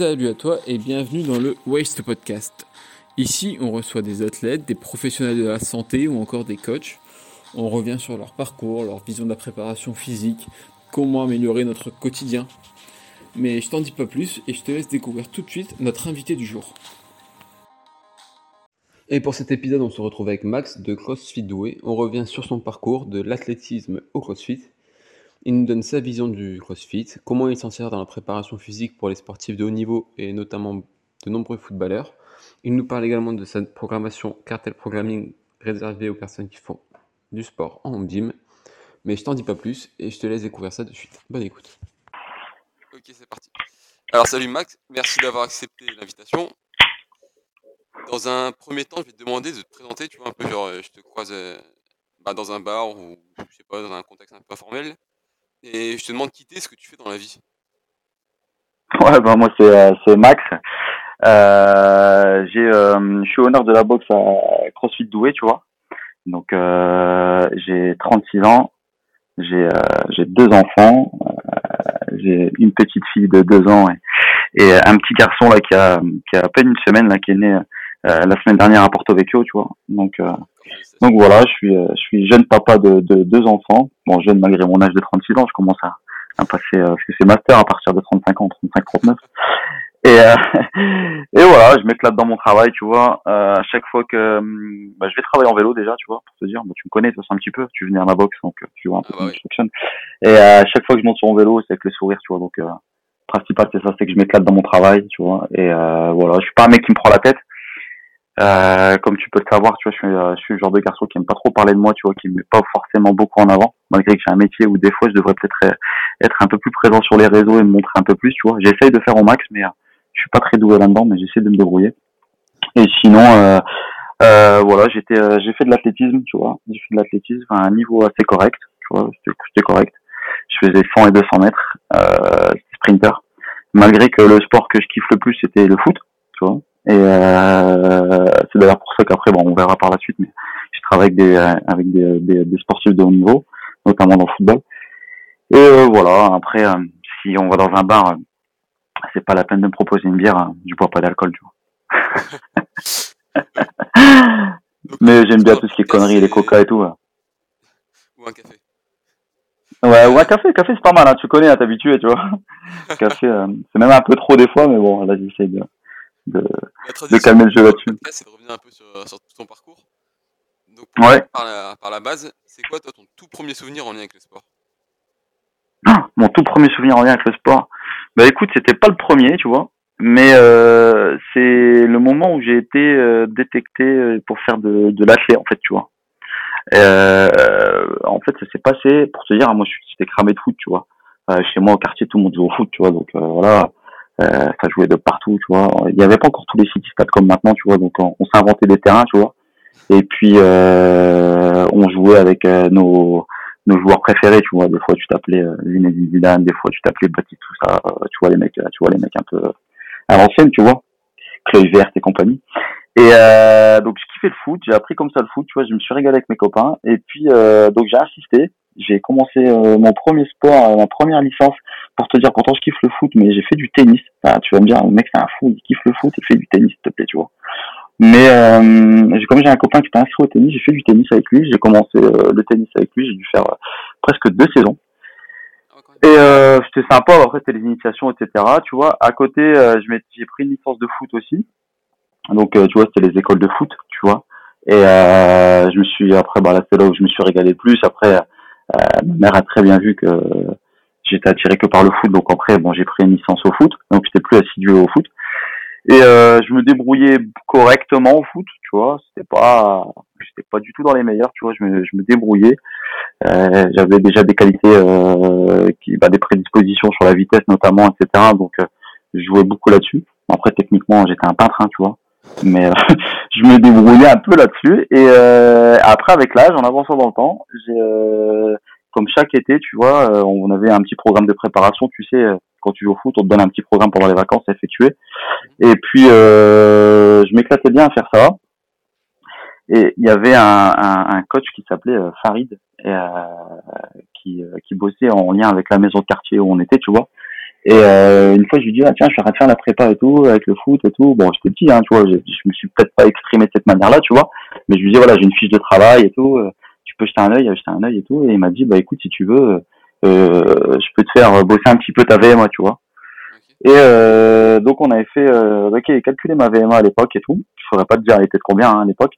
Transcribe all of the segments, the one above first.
Salut à toi et bienvenue dans le Waste Podcast. Ici, on reçoit des athlètes, des professionnels de la santé ou encore des coachs. On revient sur leur parcours, leur vision de la préparation physique, comment améliorer notre quotidien. Mais je t'en dis pas plus et je te laisse découvrir tout de suite notre invité du jour. Et pour cet épisode, on se retrouve avec Max de CrossFit Doué. On revient sur son parcours de l'athlétisme au CrossFit il nous donne sa vision du CrossFit, comment il s'en sert dans la préparation physique pour les sportifs de haut niveau et notamment de nombreux footballeurs. Il nous parle également de sa programmation cartel programming réservée aux personnes qui font du sport en gym. Mais je t'en dis pas plus et je te laisse découvrir ça de suite. Bonne écoute. Ok, c'est parti. Alors salut Max, merci d'avoir accepté l'invitation. Dans un premier temps, je vais te demander de te présenter, tu vois, un peu genre, euh, je te croise euh, bah, dans un bar ou je sais pas, dans un contexte un peu informel. Et je te demande de quitter ce que tu fais dans la vie? Ouais, bah moi c'est euh, c'est Max. Euh, j'ai euh, je suis honneur de la boxe à CrossFit Douai, tu vois. Donc euh, j'ai 36 ans, j'ai euh, j'ai deux enfants, j'ai une petite fille de deux ans et, et, un petit garçon là qui a qui a à peine une semaine là qui est né la semaine dernière à Porto Vecchio, tu vois. Donc donc voilà, je suis, euh, je suis jeune papa de, de, deux enfants. Bon, jeune malgré mon âge de 36 ans, je commence à, à passer, euh, parce que c'est master à partir de 35 ans, 35, 39. Et, euh, et voilà, je m'éclate dans mon travail, tu vois. Euh, à chaque fois que bah, je vais travailler en vélo déjà, tu vois, pour te dire, bah, tu me connais, ça un petit peu. Tu venais à ma boxe, donc tu vois un peu ah comment je fonctionne. Et à chaque fois que je monte sur mon vélo, c'est avec le sourire, tu vois. Donc, euh, principal, c'est ça, c'est que je m'éclate dans mon travail, tu vois. Et voilà, je suis pas un mec qui me prend la tête. Euh, comme tu peux le savoir, tu vois, je suis, euh, je suis le genre de garçon qui aime pas trop parler de moi, tu vois, qui me met pas forcément beaucoup en avant, malgré que j'ai un métier où des fois je devrais peut-être euh, être un peu plus présent sur les réseaux et me montrer un peu plus, tu vois. J'essaye de faire au max, mais je suis pas très doué là-dedans, mais j'essaie de me débrouiller. Et sinon, voilà, j'étais, j'ai fait de l'athlétisme, tu vois, j'ai fait de l'athlétisme à un niveau assez correct, tu vois, c'était correct. Je faisais 100 et 200 mètres, euh, sprinter. Malgré que le sport que je kiffe le plus, c'était le foot, tu vois. Et euh, c'est d'ailleurs pour ça qu'après, bon, on verra par la suite, mais je travaille avec des avec des, des, des sportifs de haut niveau, notamment dans le football. Et euh, voilà, après, euh, si on va dans un bar, c'est pas la peine de me proposer une bière, hein. je bois pas d'alcool, tu vois. mais j'aime bien tout ce qui est conneries, les coca et tout. Ou un café. Ouais, ou un café, café c'est pas mal, hein, tu connais, hein, t'es habitué, tu vois. café, euh, c'est même un peu trop des fois, mais bon, là j'essaie de, de, de calmer le jeu là-dessus. C'est de revenir un peu sur, sur tout ton parcours. Donc, ouais. par, la, par la base, c'est quoi toi ton tout premier souvenir en lien avec le sport? Mon tout premier souvenir en lien avec le sport Bah écoute, c'était pas le premier, tu vois. Mais euh, c'est le moment où j'ai été euh, détecté euh, pour faire de, de l'athlé, en fait, tu vois. Euh, en fait, ça s'est passé, pour te dire, moi, j'étais cramé de foot, tu vois. Euh, chez moi, au quartier, tout le monde joue au foot, tu vois. Donc, euh, voilà, euh, ça jouait de partout, tu vois. Il n'y avait pas encore tous les sites stades comme maintenant, tu vois. Donc on, on s'inventait des terrains, tu vois. Et puis euh, on jouait avec euh, nos nos joueurs préférés, tu vois. Des fois tu t'appelais euh, Zinedine Zidane, des fois tu t'appelais Baptiste, tout ça. Euh, tu vois les mecs, tu vois les mecs un peu à l'ancienne, tu vois. Clé verte et compagnie. Et euh, donc je kiffais le foot, j'ai appris comme ça le foot, tu vois, je me suis régalé avec mes copains. Et puis euh, donc j'ai insisté, j'ai commencé euh, mon premier sport, euh, ma première licence, pour te dire, pourtant je kiffe le foot, mais j'ai fait du tennis. tu vas me dire, le mec c'est un fou, il kiffe le foot, il fait du tennis, s'il te plaît, tu vois. Mais euh, comme j'ai un copain qui était inscrit au tennis, j'ai fait du tennis avec lui, j'ai commencé euh, le tennis avec lui, j'ai dû faire presque deux saisons. Et c'était sympa, après c'était les initiations, etc. Tu vois, à côté, j'ai pris une licence de foot aussi. Donc tu vois, c'était les écoles de foot, tu vois. Et je me suis après bah là c'est là où je me suis régalé le plus. Après euh, ma mère a très bien vu que j'étais attiré que par le foot, donc après, bon, j'ai pris une licence au foot, donc j'étais plus assidu au foot. Et euh, je me débrouillais correctement au foot, tu vois. C'était pas, j'étais pas du tout dans les meilleurs, tu vois. Je me, je me débrouillais. Euh, J'avais déjà des qualités, euh, qui, bah, des prédispositions sur la vitesse notamment, etc. Donc, je jouais beaucoup là-dessus. Après, techniquement, j'étais un peintre, hein, tu vois mais je me débrouillais un peu là-dessus. Et après, avec l'âge, en avançant dans le temps, j'ai, comme chaque été, tu vois, euh, on avait un petit programme de préparation. Tu sais, quand tu joues au foot, on te donne un petit programme pendant les vacances à effectuer. Et puis, je m'éclatais bien à faire ça. Et il y avait un, un, un coach qui s'appelait Farid, et, qui, qui bossait en lien avec la maison de quartier où on était, tu vois. Et euh, une fois, je lui dis, ah, tiens, je suis en de faire la prépa et tout, avec le foot et tout. Bon, j'étais petit, hein, tu vois, je, je me suis peut-être pas exprimé de cette manière-là, tu vois. Mais je lui dis, voilà, j'ai une fiche de travail et tout, euh, peux jeter un œil, jeter un œil et tout. Et il m'a dit, bah écoute, si tu veux, euh, je peux te faire bosser un petit peu ta VMA, tu vois. Et euh, donc on avait fait, euh, ok, calculer ma VMA à l'époque et tout. Je saurais pas te dire elle était de combien hein, à l'époque.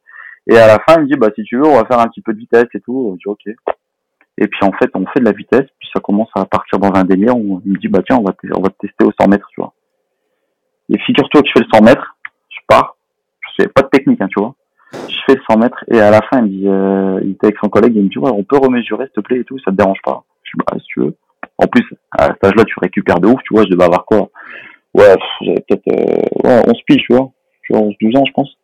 Et à la fin il me dit bah si tu veux on va faire un petit peu de vitesse et tout. Je dis ok. Et puis en fait on fait de la vitesse puis ça commence à partir dans un délire où il me dit bah tiens on va te, on va te tester au 100 mètres tu vois. Et figure-toi que je fais le 100 mètres, je pars, je fais pas de technique hein, tu vois. Je fais le 100 mètres et à la fin il me dit, euh, il était avec son collègue il me dit ouais on peut remesurer s'il te plaît et tout ça te dérange pas. Je dis bah si tu veux. En plus, à cet âge-là, tu récupères de ouf, tu vois, je devais avoir quoi? Ouais, j'avais peut-être euh, ouais, 11 piges, tu vois. Tu vois, 11, 12 ans, je pense.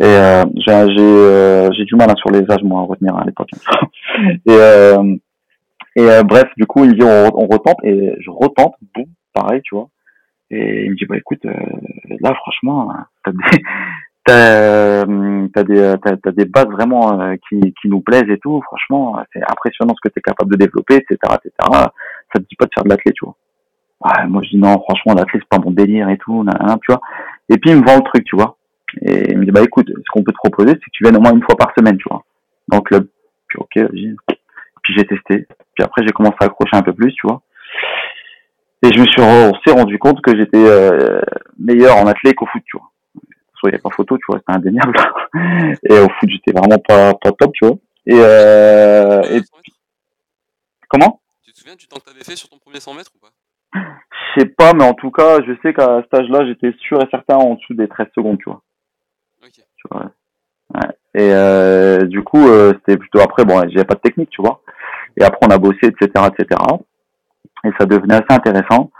Et euh, j'ai euh, du mal hein, sur les âges, moi, à retenir hein, à l'époque. et euh, et euh, bref, du coup, il me dit, on, retente, et je retente, boum, pareil, tu vois. Et il me dit, bah écoute, euh, là, franchement, t'as des, t'as, t'as des, t'as, t'as des bases vraiment euh, qui, qui nous plaisent et tout. Franchement, c'est impressionnant ce que tu es capable de développer, etc., etc. Ça te dit pas de faire de l'athlète, tu vois. Ouais, moi, je dis non, franchement, l'athlète, c'est pas mon délire et tout, nan, tu vois. Et puis, il me vend le truc, tu vois. Et il me dit, bah écoute, ce qu'on peut te proposer, c'est que tu viennes au moins une fois par semaine, tu vois, dans le club. Puis, ok, vas-y. Puis, j'ai testé. Puis après, j'ai commencé à accrocher un peu plus, tu vois. Et je me suis on rendu compte que j'étais euh, meilleur en athlète qu'au foot, tu vois il n'y avait pas photo, tu vois, c'était indéniable. et au foot, j'étais vraiment pas, pas top, tu vois. Et, euh, et... Comment? Tu te souviens du temps que tu avais fait sur ton premier 100 mètres ou pas? Je sais pas, mais en tout cas, je sais qu'à cet âge-là, j'étais sûr et certain en dessous des 13 secondes, tu vois. Ok. Tu vois ouais. Et euh, du coup, euh, c'était plutôt après, bon, j'avais pas de technique, tu vois. Et après, on a bossé, etc., etc. Et ça devenait assez intéressant.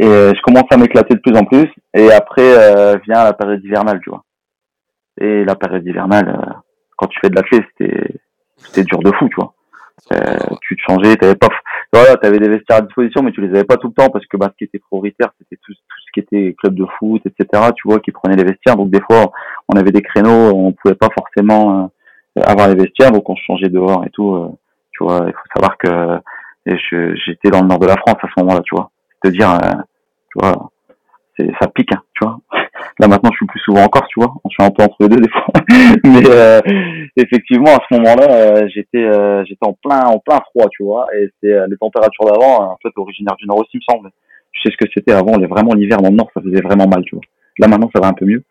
Et euh, je commence à m'éclater de plus en plus. Et après euh, vient la période hivernale, tu vois. Et la période hivernale, euh, quand tu fais de la clé, c'était c'était dur de fou, tu vois. Euh, tu te changeais, t'avais pas, voilà, t'avais des vestiaires à disposition, mais tu les avais pas tout le temps parce que bah, ce qui était prioritaire, c'était tout, tout ce qui était club de foot, etc. Tu vois, qui prenaient les vestiaires. Donc des fois, on avait des créneaux, on pouvait pas forcément avoir les vestiaires, donc on se changeait dehors et tout. tu vois, il faut savoir que j'étais dans le nord de la France à ce moment-là, tu vois. C'est à dire, tu vois, ça pique, hein, tu vois. Là maintenant, je suis plus souvent en Corse, tu vois. Je suis un peu entre les deux des fois, mais euh, effectivement, à ce moment-là, euh, j'étais euh, j'étais en plein en plein froid, tu vois. Et c'est les températures d'avant. En fait, originaire du Nord aussi, me semble. Je sais ce que c'était avant. Vraiment l'hiver dans le Nord, ça faisait vraiment mal, tu vois. Là maintenant, ça va un peu mieux.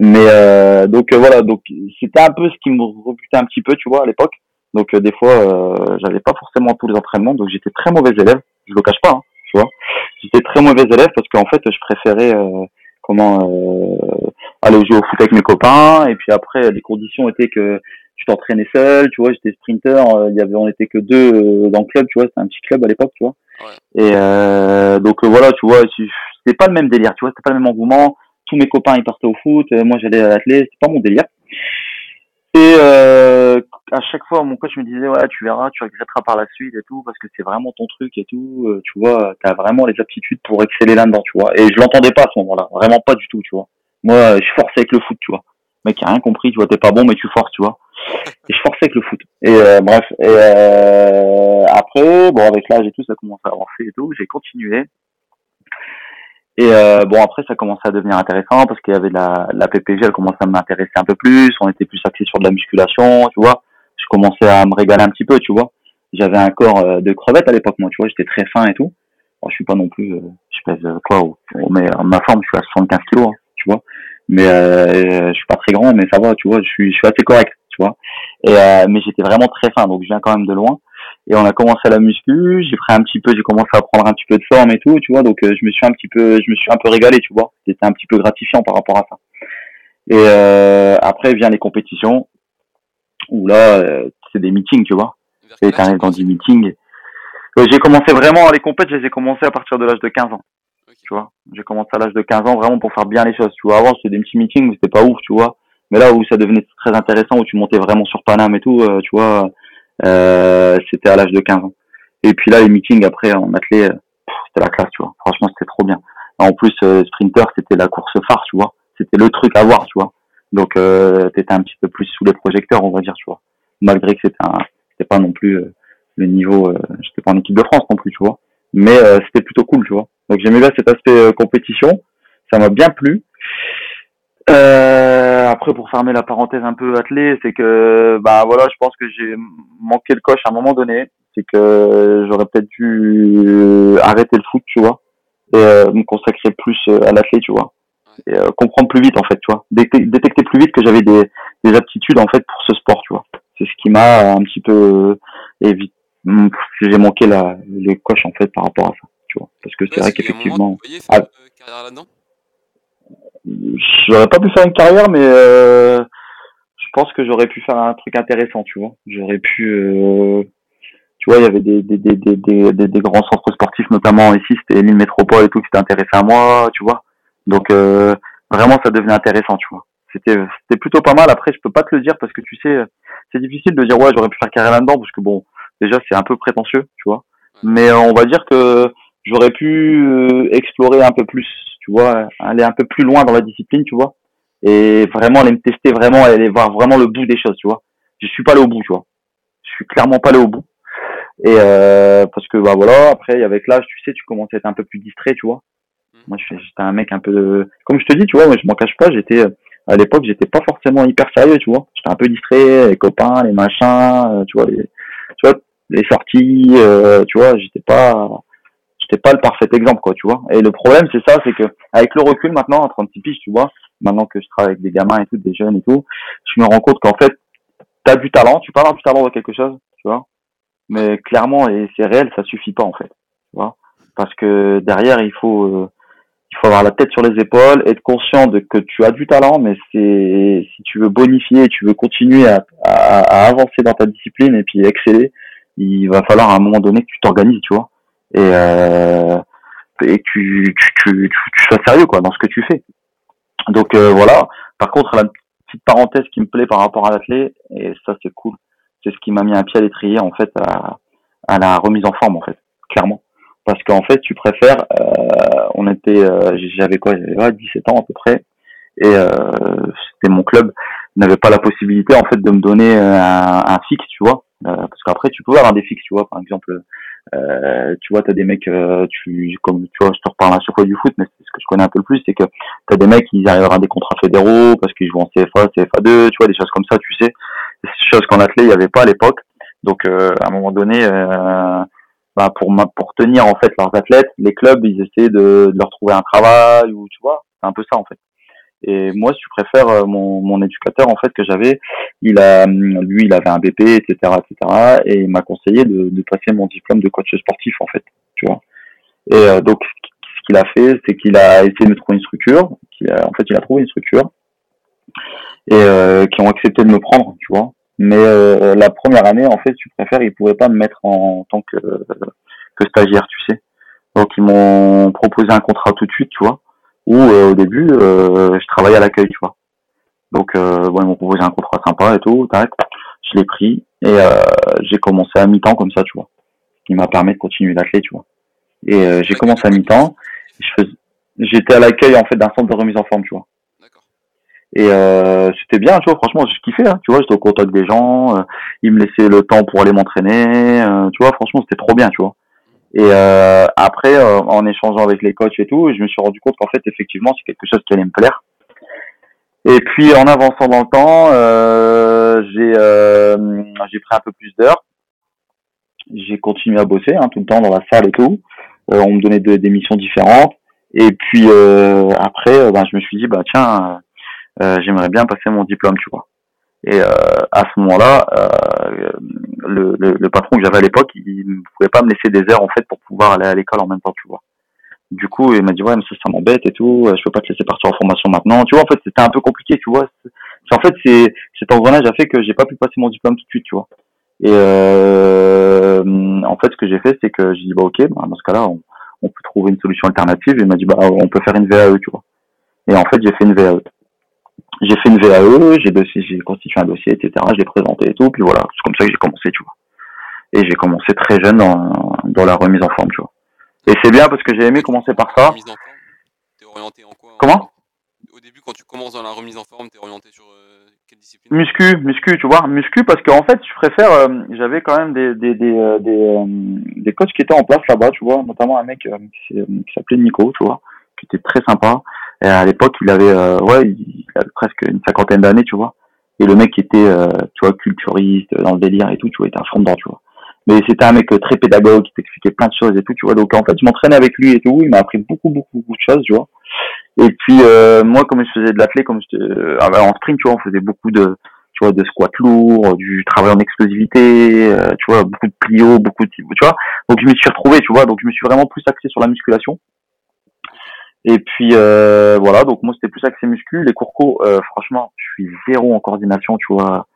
Mais donc voilà, donc c'était un peu ce qui me rebutait un petit peu, tu vois, à l'époque. Donc des fois, j'avais pas forcément tous les entraînements, donc j'étais très mauvais élève. Je le cache pas, hein, tu vois j'étais très mauvais élève parce qu'en fait, je préférais euh, comment euh, aller jouer au foot avec mes copains. Et puis après, les conditions étaient que je t'entraînais seul, tu vois, j'étais sprinter. Euh, il y avait, on était que deux euh, dans le club, tu vois, c'était un petit club à l'époque, tu vois. Ouais. Et euh, donc voilà, tu vois, c'était pas le même délire, tu vois, c'était pas le même engouement. Tous mes copains ils partaient au foot, moi j'allais à l'athlète, c'était pas mon délire. Et euh, à chaque fois, mon coach me disait, ouais, tu verras, tu regretteras par la suite et tout, parce que c'est vraiment ton truc et tout. Euh, tu vois, t'as vraiment les aptitudes pour exceller là-dedans, tu vois. Et je l'entendais pas à ce moment-là, vraiment pas du tout, tu vois. Moi, je forçais avec le foot, tu vois. Le mec, a rien compris, tu vois, t'es pas bon, mais tu forces, tu vois. Et je forçais avec le foot. Et euh, bref, et euh, après, bon, avec l'âge et tout, ça commence à fait et tout, j'ai continué. Et euh, bon après ça commençait à devenir intéressant parce qu'il y avait la, la PPG, elle commençait à m'intéresser un peu plus, on était plus axé sur de la musculation, tu vois. Je commençais à me régaler un petit peu, tu vois. J'avais un corps euh, de crevette à l'époque, moi, tu vois, j'étais très fin et tout. Alors, je suis pas non plus, euh, je pèse quoi, mais ma forme, je suis à 75 kilos, hein, tu vois. Mais euh, je suis pas très grand, mais ça va, tu vois, je suis, je suis assez correct, tu vois. Et mais j'étais vraiment très fin, donc je viens quand même de loin et on a commencé à la muscu, j'ai pris un petit peu, j'ai commencé à prendre un petit peu de forme et tout, tu vois, donc euh, je me suis un petit peu, je me suis un peu régalé, tu vois, c'était un petit peu gratifiant par rapport à ça. Et euh, après vient les compétitions, où là, euh, c'est des meetings, tu vois, et t'arrives dans des meetings. Euh, j'ai commencé vraiment à les compétitions, je les ai commencé à partir de l'âge de 15 ans, tu vois, j'ai commencé à l'âge de 15 ans vraiment pour faire bien les choses, tu vois, avant c'était des petits meetings, c'était pas ouf, tu vois, mais là où ça devenait très intéressant, où tu montais vraiment sur Paname et tout, tu vois, euh, c'était à l'âge de 15 ans. Et puis là, les meetings après en athlète, c'était la classe, tu vois. Franchement, c'était trop bien. En plus, euh, sprinter, c'était la course phare, tu vois. C'était le truc à voir, tu vois. Donc, euh, un petit peu plus sous les projecteurs, on va dire, tu vois. Malgré que c'était un, pas non plus euh, le niveau, euh, j'étais pas en équipe de France non plus, tu vois. Mais c'était plutôt cool, tu vois. Donc j'aimais bien cet aspect euh, compétition. Ça m'a bien plu. Euh, après, pour fermer la parenthèse un peu attelée, c'est que, bah voilà, je pense que j'ai manqué le coche à un moment donné. C'est que j'aurais peut-être dû arrêter le foot, tu vois, et euh, me consacrer plus euh, à l'athlète, tu vois, et euh, comprendre plus vite en fait, tu vois, détecter, détecter plus vite que j'avais des, des aptitudes en fait pour ce sport, tu vois. C'est ce qui m'a un petit peu évité. J'ai manqué la, les coches en fait par rapport à ça, tu vois, parce que c'est vrai qu'effectivement. Ah. euh, carrière là-dedans? J'aurais pas pu faire une carrière, mais euh, je pense que j'aurais pu faire un truc intéressant, tu vois. J'aurais pu, euh, tu vois, il y avait des, des, des, des, des, grands centres sportifs, notamment ici, c'était l'île Métropole et tout, qui s'était intéressé à moi, tu vois. Donc euh, vraiment, ça devenait intéressant, tu vois. C'était c'était plutôt pas mal. Après, je peux pas te le dire parce que tu sais, c'est difficile de dire ouais, j'aurais pu faire carrière là-dedans parce que bon, déjà c'est un peu prétentieux, tu vois. Mais euh, on va dire que j'aurais pu euh, explorer un peu plus, tu vois, aller un peu plus loin dans la discipline, tu vois, et vraiment aller me tester vraiment, et aller voir vraiment le bout des choses, tu vois. Je suis pas allé au bout, tu vois. Je suis clairement pas allé au bout. Et euh, parce que bah voilà, après avec l'âge, tu sais, tu commences à être un peu plus distrait, tu vois. Moi, j'étais un mec un peu, comme je te dis, tu vois, moi je m'en cache pas, j'étais à l'époque, j'étais pas forcément hyper sérieux, tu vois. J'étais un peu distrait, les copains, les machins, euh, tu vois, les, tu vois, les sorties, euh, tu vois, j'étais pas, j'étais pas le parfait exemple, quoi, tu vois. Et le problème, c'est ça, c'est que avec le recul maintenant, à 36 piges, tu vois, maintenant que je travaille avec des gamins et tout, des jeunes et tout, je me rends compte qu'en fait, t'as du talent, tu avoir du talent dans quelque chose, tu vois, mais clairement, et c'est réel, ça suffit pas, en fait, tu vois, parce que derrière, il faut, euh, il faut avoir la tête sur les épaules, être conscient de que tu as du talent, mais c'est si tu veux bonifier, tu veux continuer à, à, à avancer dans ta discipline et puis exceller, il va falloir à un moment donné que tu t'organises, tu vois, et euh, et tu, tu, tu, tu, sois sérieux quoi dans ce que tu fais. Donc euh, voilà. Par contre, la petite parenthèse qui me plaît par rapport à l'athlète, et ça c'est cool, c'est ce qui m'a mis un pied à l'étrier en fait à, à la remise en forme en fait, clairement parce qu'en fait tu préfères euh, j'avais quoi j'avais ouais, 17 ans à peu près. Et euh, c'était mon club n'avait pas la possibilité en fait de me donner euh, un, un fixe tu vois. Parce qu'après tu pouvais avoir des fixes tu vois. Par exemple tu vois t'as des mecs tu comme tu vois je te reparle à chaque fois du foot mais ce que je connais un peu le plus c'est que t'as des mecs qui arrivent à des contrats fédéraux parce qu'ils jouent en CFA CFA2 tu vois des choses comme ça tu sais. Des choses qu'en athlète il y avait pas à l'époque. Donc à un moment donné bah, pour pour tenir en fait leurs athlètes, les clubs ils essaient de, de leur trouver un travail ou tu vois, c'est un peu ça en fait. Et moi, si tu préfères, euh, mon, mon éducateur en fait que j'avais, il a lui il avait un BP etc etc et il m'a conseillé de, de passer mon diplôme de coach sportif en fait, tu vois. Et euh, donc ce qu'il a fait, c'est qu'il a essayé de me trouver une structure, qu'il a- en fait il a trouvé une structure et euh, qui ont accepté de me prendre, tu vois. Mais euh, la première année, en fait, tu préfères, ils pouvaient pas me mettre en, tant que, que stagiaire, tu sais. Donc ils m'ont proposé un contrat tout de suite, tu vois. Où euh, au début, euh, je travaillais à l'accueil, tu vois. Donc euh, bon, ils m'ont proposé un contrat sympa et tout, tac. Je l'ai pris et euh, j'ai commencé à mi-temps comme ça, tu vois. Ce qui m'a permis de continuer l'athlète, tu vois. Et j'ai commencé à mi-temps. Je faisais, j'étais à l'accueil en fait d'un centre de remise en forme, tu vois. Et euh, c'était bien, tu vois, franchement, je kiffais, hein, tu vois, j'étais au contact des gens, euh, ils me laissaient le temps pour aller m'entraîner, euh, tu vois, franchement, c'était trop bien, tu vois. Et euh, après, euh, en échangeant avec les coachs et tout, je me suis rendu compte qu'en fait, effectivement, c'est quelque chose qui allait me plaire. Et puis, en avançant dans le temps, euh, j'ai j'ai pris un peu plus d'heures. J'ai continué à bosser hein, tout le temps dans la salle et tout. On me donnait de- des missions différentes. Et puis après, ben, je me suis dit, bah tiens, j'aimerais bien passer mon diplôme, tu vois. Et euh, à ce moment-là, euh, le, le, le patron que j'avais à l'époque, il ne pouvait pas me laisser des heures en fait pour pouvoir aller à l'école en même temps, tu vois. Du coup, il m'a dit ouais, mais ça, m'embête et tout. euh, Je peux pas te laisser partir en formation maintenant. Tu vois, en fait, c'était un peu compliqué, tu vois. En fait, c'est cet engrenage a fait que j'ai pas pu passer mon diplôme tout de suite, tu vois. Et euh, en fait, ce que j'ai fait, c'est que j'ai dit bah ok, bah, dans ce cas-là, on, peut trouver une solution alternative. Il m'a dit bah on peut faire une VAE, tu vois. Et en fait, j'ai fait une VAE. J'ai fait une VAE, j'ai dossier, j'ai constitué un dossier, etc. Je l'ai présenté et tout, puis voilà, c'est comme ça que j'ai commencé, tu vois. Et j'ai commencé très jeune dans, dans la remise en forme, tu vois. Et c'est bien parce que j'ai aimé commencer par ça. Mise en forme. T'es orienté en quoi en- Comment? au début, quand tu commences dans la remise en forme, t'es orienté sur euh, quelle discipline? Muscu, muscu, tu vois, muscu parce qu'en fait, je préfère. euh, J'avais quand même des des des euh, des, des coachs qui étaient en place là-bas, tu vois, notamment un mec qui s'appelait Nico, tu vois, qui était très sympa. Et à l'époque, il avait euh, ouais, il avait presque une cinquantaine d'années, tu vois. Et le mec était, euh, tu vois, culturiste, dans le délire et tout, tu vois, il était un fond dedans, tu vois. Mais c'était un mec euh, très pédagogue, qui t'expliquait plein de choses et tout, tu vois. Donc en fait, je m'entraînais avec lui et tout, il m'a appris beaucoup, beaucoup, beaucoup de choses, tu vois. Et puis euh, moi, comme je faisais de l'athlé, comme je, euh, en sprint, tu vois, on faisait beaucoup de, tu vois, de squat lourd, du travail en explosivité, euh, tu vois, beaucoup de plio, beaucoup de, tu vois. Donc je me suis retrouvé, tu vois, donc je me suis vraiment plus axé sur la musculation. Et puis euh, voilà, donc moi c'était plus axé muscu. Les cours co, euh, franchement, je suis zéro en coordination, tu vois.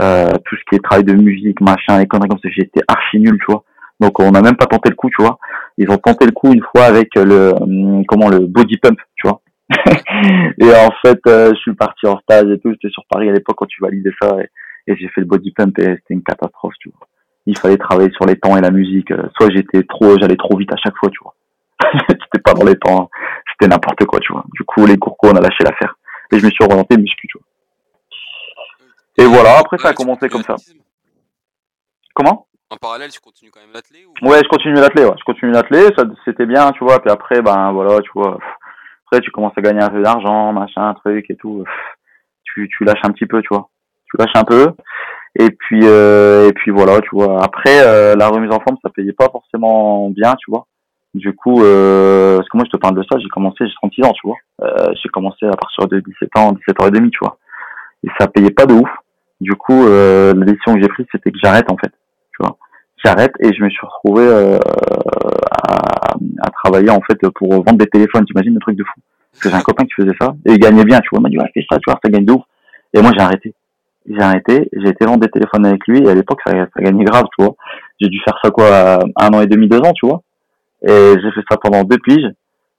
Euh, tout ce qui est travail de musique, machin, les conneries comme ça, j'étais archi nul, tu vois. Donc on n'a même pas tenté le coup, tu vois. Ils ont tenté le coup une fois avec le hum, comment le body pump, tu vois. et en fait, euh, je suis parti en stage et tout. J'étais sur Paris à l'époque quand tu validais ça et, et j'ai fait le body pump et c'était une catastrophe, tu vois. Il fallait travailler sur les temps et la musique. Soit j'étais trop, j'allais trop vite à chaque fois, tu vois. c'était pas dans les temps, c'était n'importe quoi, tu vois. Du coup, les cours co, on a lâché l'affaire et je me suis orienté muscu, tu vois. Et voilà, après ça a commencé comme ça. Comment? En parallèle, tu continues quand même l'athlé ou... Ouais, je continue l'athlé, ouais. Je continue l'athlé, ça c'était bien, tu vois. Puis après, ben voilà, tu vois. Après, tu commences à gagner un peu d'argent, machin, truc et tout. Tu, tu lâches un petit peu, tu vois. Tu lâches un peu. Et puis, euh, et puis voilà, tu vois. Après, euh, la remise en forme, ça payait pas forcément bien, tu vois. Du coup, euh, parce que moi, je te parle de ça, j'ai commencé, j'ai 36 ans, tu vois. Euh, j'ai commencé à partir de 17 ans, 17 ans et demi, tu vois. Et ça payait pas de ouf. Du coup, euh, la décision que j'ai prise, c'était que j'arrête, en fait. Tu vois. J'arrête et je me suis retrouvé euh, à, à travailler, en fait, pour vendre des téléphones. T'imagines le truc de fou. Parce que j'ai un copain qui faisait ça et il gagnait bien, tu vois. Il m'a dit, ouais, fais ça, tu vois, ça gagne de ouf. Et moi, j'ai arrêté. J'ai arrêté, j'ai été vendre des téléphones avec lui et à l'époque, ça, ça gagnait grave, tu vois. J'ai dû faire ça, quoi, un an et demi, deux ans, tu vois. Et j'ai fait ça pendant deux piges.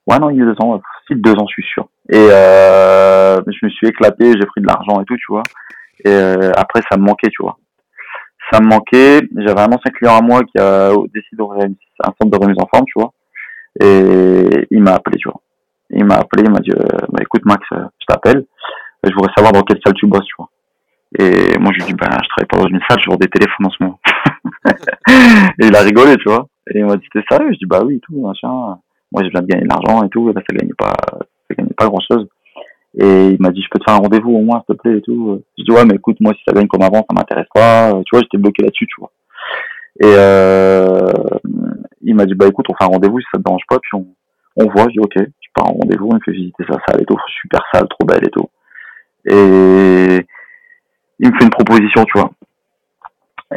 Ouais, non, il y a deux ans, si deux ans, je suis sûr. Et euh, je me suis éclaté, j'ai pris de l'argent et tout, tu vois. Et euh, après, ça me manquait, tu vois. Ça me manquait. J'avais un ancien client à moi qui a décidé d'ouvrir un centre de remise en forme, tu vois. Et il m'a appelé, tu vois. Il m'a appelé, il m'a dit, euh, bah, écoute Max, euh, je t'appelle. Je voudrais savoir dans quelle salle tu bosses, tu vois. Et moi, je lui ai dit, ben, je travaille pas dans une salle, je vends des téléphones en ce moment. et il a rigolé, tu vois. Et il m'a dit, t'es sérieux? Je dis, bah oui, tout, machin. Moi, je viens de gagner de l'argent et tout, et là, ça gagnait pas, ça gagnait pas grand chose. Et il m'a dit, je peux te faire un rendez-vous au moins, s'il te plaît, et tout. Je dis, ouais, mais écoute, moi, si ça gagne comme avant, ça m'intéresse pas. Tu vois, j'étais bloqué là-dessus, tu vois. Et euh, il m'a dit, bah écoute, on fait un rendez-vous, si ça te dérange pas, puis on, on voit. Je dis, ok, je pars en rendez-vous, il me fait visiter sa salle et tout, super salle, trop belle et tout. Et il me fait une proposition, tu vois.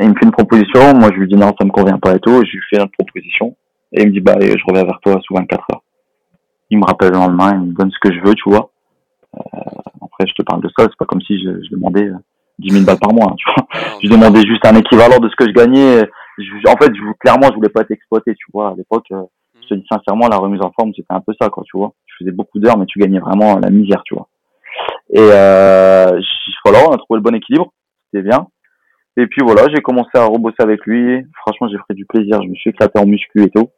Il me fait une proposition, moi je lui dis non, ça me convient pas et tout, je lui fais une proposition. Et il me dit, bah je reviens vers toi sous 24 heures. Il me rappelle le lendemain, il me donne ce que je veux, tu vois. Euh, après, je te parle de ça, c'est pas comme si je, je demandais euh, 10 000 balles par mois, hein, tu vois. Je demandais juste un équivalent de ce que je gagnais. Je- en fait, je, clairement, je voulais pas être exploité, tu vois. À l'époque, euh, je te dis sincèrement, la remise en forme, c'était un peu ça, quoi, tu vois. Tu faisais beaucoup d'heures, mais tu gagnais vraiment la misère, tu vois. Et euh, je- voilà, on a trouvé le bon équilibre, c'était bien. Et puis voilà, j'ai commencé à rebosser avec lui. Franchement, j'ai pris du plaisir, je me suis éclaté en muscu et tout.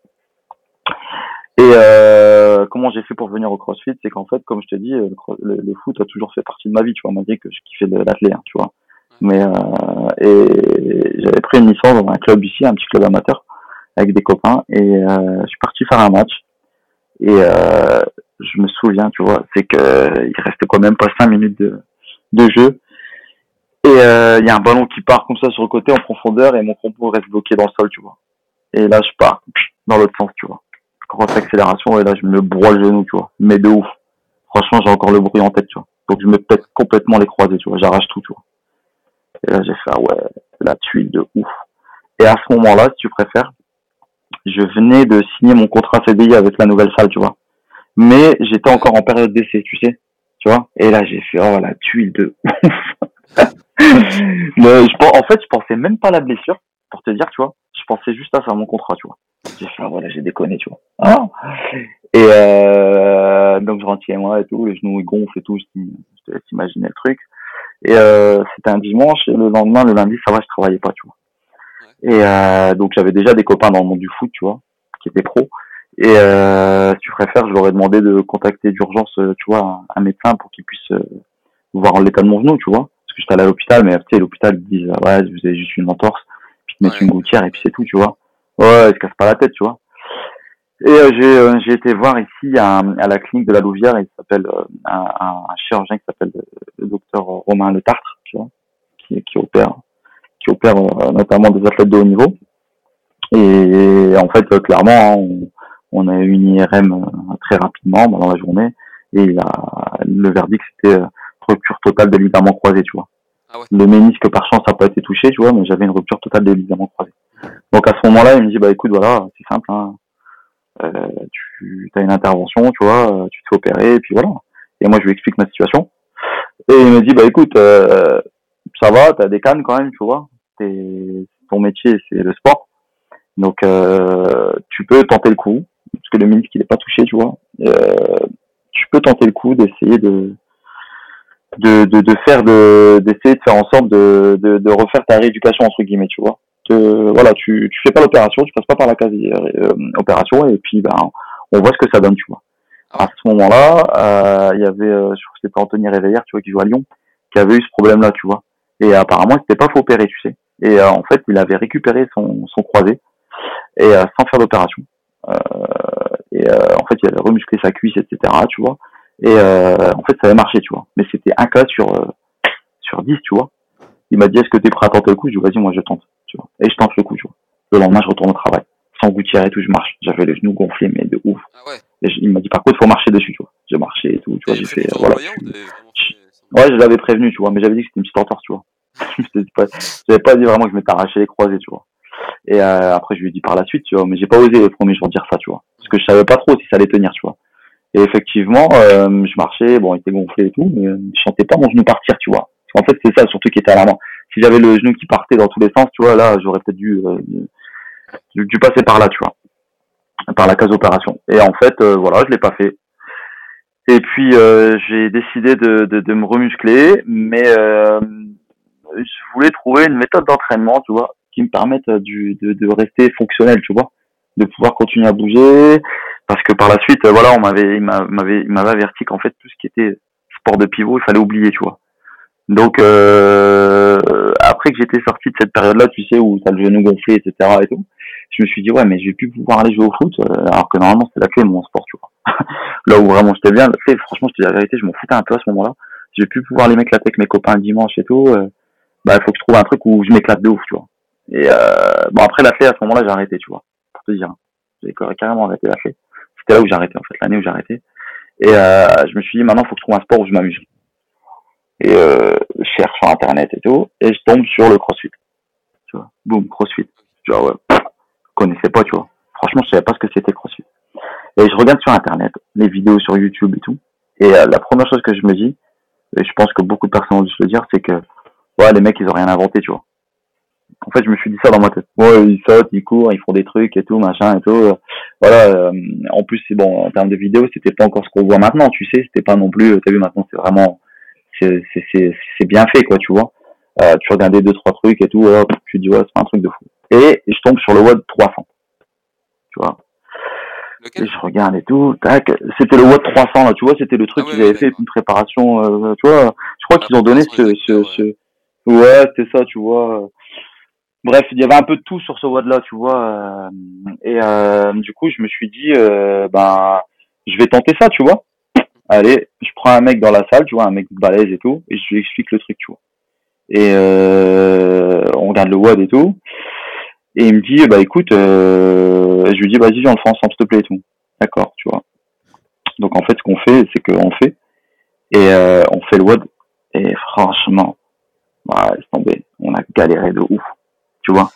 Et euh, comment j'ai fait pour venir au CrossFit, c'est qu'en fait, comme je te dis, le, cro- le- le foot a toujours fait partie de ma vie, tu vois, malgré que je kiffais de l'athlé, hein, tu vois. Mais euh, et j'avais pris une licence dans un club ici, un petit club amateur, avec des copains, et euh, je suis parti faire un match. Et euh, je me souviens, tu vois, c'est que il reste quand même pas cinq minutes de, de jeu. Et euh, il y a un ballon qui part comme ça sur le côté en profondeur et mon compo reste bloqué dans le sol, tu vois. Et là, je pars dans l'autre sens, tu vois. Grosse accélération et là, je me broie le genou, tu vois. Mais de ouf. Franchement, j'ai encore le bruit en tête, tu vois. Donc, je me pète complètement les croisés, tu vois. J'arrache tout, tu vois. Et là, j'ai fait, ah ouais, la tuile de ouf. Et à ce moment-là, si tu préfères, je venais de signer mon contrat CDI avec la nouvelle salle, tu vois. Mais j'étais encore en période d'essai, tu sais. Tu vois. Et là, j'ai fait, oh, la tuile de ouf. Mais je, en fait, je pensais même pas à la blessure, pour te dire, tu vois. Je pensais juste à ça, mon contrat, tu vois. J'ai fait, ah, voilà, j'ai déconné, tu vois. Ah. Et euh, donc, je rentre chez moi et tout, les genoux ils gonflent et tout, je je te laisse imaginer le truc. Et euh, c'était un dimanche, et le lendemain, le lundi, ça va, je travaillais pas, tu vois. Et euh, donc, j'avais déjà des copains dans le monde du foot, tu vois, qui étaient pros. Et euh, si tu préfères, je leur ai demandé de contacter d'urgence, euh, tu vois, un, un médecin pour qu'il puisse euh, voir l'état de mon genou, tu vois. Que j'étais allé à l'hôpital, mais tu sais, l'hôpital ils disent, ouais, vous avez juste une entorse, puis ils te mettent Ouais. une gouttière et puis c'est tout, tu vois. Ouais, ils se cassent pas la tête, tu vois. Et euh, j'ai euh, j'ai été voir ici à, à la clinique de la Louvière, il s'appelle euh, un, chirurgien qui s'appelle le docteur Romain Le Tartre, tu vois, qui, qui opère, qui opère notamment des athlètes de haut niveau. Et en fait, clairement, hein, on, on a eu une IRM très rapidement dans la journée, et il a, le verdict c'était rupture totale des ligaments croisés, tu vois. Ah ouais. Le ménisque par chance n'a pas été touché, tu vois, mais j'avais une rupture totale des ligaments croisés. Donc à ce moment-là, il me dit bah écoute voilà, c'est simple, hein. Euh, tu as une intervention, tu vois, euh, tu te fais opérer, et puis voilà. Et moi je lui explique ma situation. Et il me dit bah écoute, euh, ça va, t'as des cannes quand même, tu vois. Ton métier c'est le sport, donc euh, tu peux tenter le coup, parce que le ménisque il est pas touché, tu vois. Euh, tu peux tenter le coup d'essayer de de, de, de faire de d'essayer de faire en sorte de, de, de refaire ta rééducation entre guillemets tu vois. Que voilà tu tu fais pas l'opération tu passes pas par la case euh, opération et puis ben on voit ce que ça donne tu vois. À ce moment là il y avait euh, je crois que c'était Anthony Réveillère tu vois qui joue à Lyon qui avait eu ce problème là tu vois. Et apparemment il s'était pas fait opérer tu sais. Et euh, en fait il avait récupéré son son croisé et euh, sans faire d'opération. Euh, et euh, en fait il avait remusclé sa cuisse etc tu vois et euh, en fait, ça avait marché, tu vois. Mais c'était un cas sur euh, sur 10, tu vois. Il m'a dit, est-ce que t'es prêt à tenter le coup? Je lui ai dit, vas-y, moi, je tente, tu vois. Et je tente le coup, tu vois. Le lendemain, je retourne au travail. Sans gouttière et tout, je marche. J'avais le genou gonflé, mais de ouf. Ah ouais. Et je- il m'a dit, par contre, faut marcher dessus, tu vois. J'ai marché et tout, tu vois. J'ai fait, voilà. sans- Ouais, je l'avais prévenu, tu vois. Mais j'avais dit que c'était une petite entorse, tu vois. je j'avais pas dit vraiment que je m'étais arraché les croisés, tu vois. Et euh, après, je lui ai dit par la suite, tu vois. Mais j'ai pas osé le premier jour dire ça, tu vois. Parce que je savais pas trop si ça allait tenir, tu vois. Et effectivement, euh, je marchais, bon, il était gonflé et tout, mais euh, je sentais pas mon genou partir, tu vois. En fait, c'est ça surtout qui était alarmant. Si j'avais le genou qui partait dans tous les sens, tu vois, là, j'aurais peut-être dû, euh, dû, passer par là, tu vois, par la case opération. Et en fait, voilà, je l'ai pas fait. Et puis, j'ai décidé de, de, me remuscler, mais je voulais trouver une méthode d'entraînement, tu vois, qui me permette du, de, de rester fonctionnel, tu vois, de pouvoir continuer à bouger, parce que par la suite, euh, voilà, on m'avait, il m'a- m'avait, il m'avait averti qu'en fait tout ce qui était sport de pivot, il fallait oublier, tu vois. Donc euh, après que j'étais sorti de cette période-là, tu sais, où t'as le genou gonflé, etc. et tout, je me suis dit ouais, mais je vais plus pouvoir aller jouer au foot, euh, alors que normalement c'est la clé de mon sport, tu vois. Là où vraiment j'étais bien, tu sais, franchement, je te dis la vérité, je m'en foutais un peu à ce moment-là. Je vais plus pouvoir aller m'éclater avec mes copains le dimanche et tout. euh, bah, il faut que je trouve un truc où je m'éclate de ouf, tu vois. Et euh, bon après l'athlète à ce moment-là, j'ai arrêté, tu vois, dire. J'ai carrément arrêté l'athlète. C'était là où j'ai arrêté en fait, l'année où j'ai arrêté. Et euh, je me suis dit maintenant, il faut que je trouve un sport où je m'amuse. Et euh, je cherche sur internet et tout, et je tombe sur le CrossFit. Tu vois, boum, CrossFit. Tu vois, ouais, je connaissais pas, tu vois. Franchement, je savais pas ce que c'était CrossFit. Et je regarde sur internet les vidéos sur YouTube et tout. Et euh, la première chose que je me dis, et je pense que beaucoup de personnes ont dû se le dire, c'est que ouais, les mecs, ils ont rien inventé, tu vois. En fait, je me suis dit ça dans ma tête. Ouais, ils sautent, ils courent, ils font des trucs et tout, machin et tout. Euh, Voilà. euh, en plus, c'est bon en termes de vidéos, c'était pas encore ce qu'on voit maintenant, tu sais. C'était pas non plus. T'as vu maintenant, c'est vraiment, c'est c'est c'est bien fait, quoi, tu vois. Euh, tu regardais deux trois trucs et tout. hop, tu te dis ouais, c'est un truc de fou. Et je tombe sur le WOD 300. Tu vois. Et je regarde et tout, tac, c'était le Watt 300 là, tu vois, c'était le truc Ah ouais, qu'ils avaient ouais, fait une préparation, euh, tu vois, je crois Ah, qu'ils ont donné ce, ce, ce, ouais, c'était ça, tu vois. Bref, il y avait un peu de tout sur ce Watt là, tu vois, euh, et euh, du coup, je me suis dit, euh, ben, je vais tenter ça, tu vois. Allez, je prends un mec dans la salle, tu vois, un mec balèze et tout, et je lui explique le truc, tu vois. Et on regarde le WOD et tout. Et il me dit, bah écoute, je lui dis, vas-y, on le fait ensemble, s'il te plaît et tout. D'accord, tu vois. Donc en fait, ce qu'on fait, c'est qu'on fait, et on fait le WOD, et franchement, bah, laisse on a galéré de ouf, tu vois.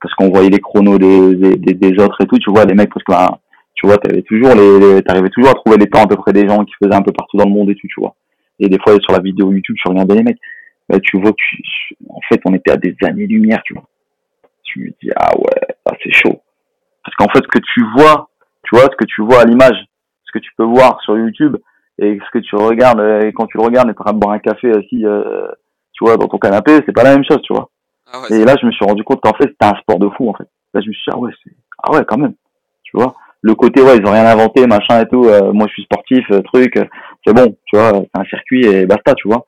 Parce qu'on voyait les chronos des, des, des, autres et tout, tu vois, les mecs, parce que, bah, tu vois, t'avais toujours les, les- t'arrivais toujours à trouver les temps à peu près des gens qui faisaient un peu partout dans le monde et tout, tu vois. Et des fois, sur la vidéo YouTube, tu regardais les mecs, bah, tu vois tu- en fait, on était à des années-lumière, tu vois. Tu me dis, ah ouais, ah, c'est chaud. Parce qu'en fait, ce que tu vois, tu vois, ce que tu vois à l'image, ce que tu peux voir sur YouTube, et ce que tu regardes, euh, et quand tu le regardes, et train de boire un café assis, euh, tu vois, dans ton canapé, c'est pas la même chose, tu vois. Ah ouais, Et là, je me suis rendu compte qu'en fait, c'était un sport de fou, en fait. Là, je me suis dit, ah ouais, ah ouais, quand même. Tu vois? le côté ouais ils ont rien inventé machin et tout euh, moi je suis sportif euh, truc euh, c'est bon tu vois c'est un circuit et basta tu vois.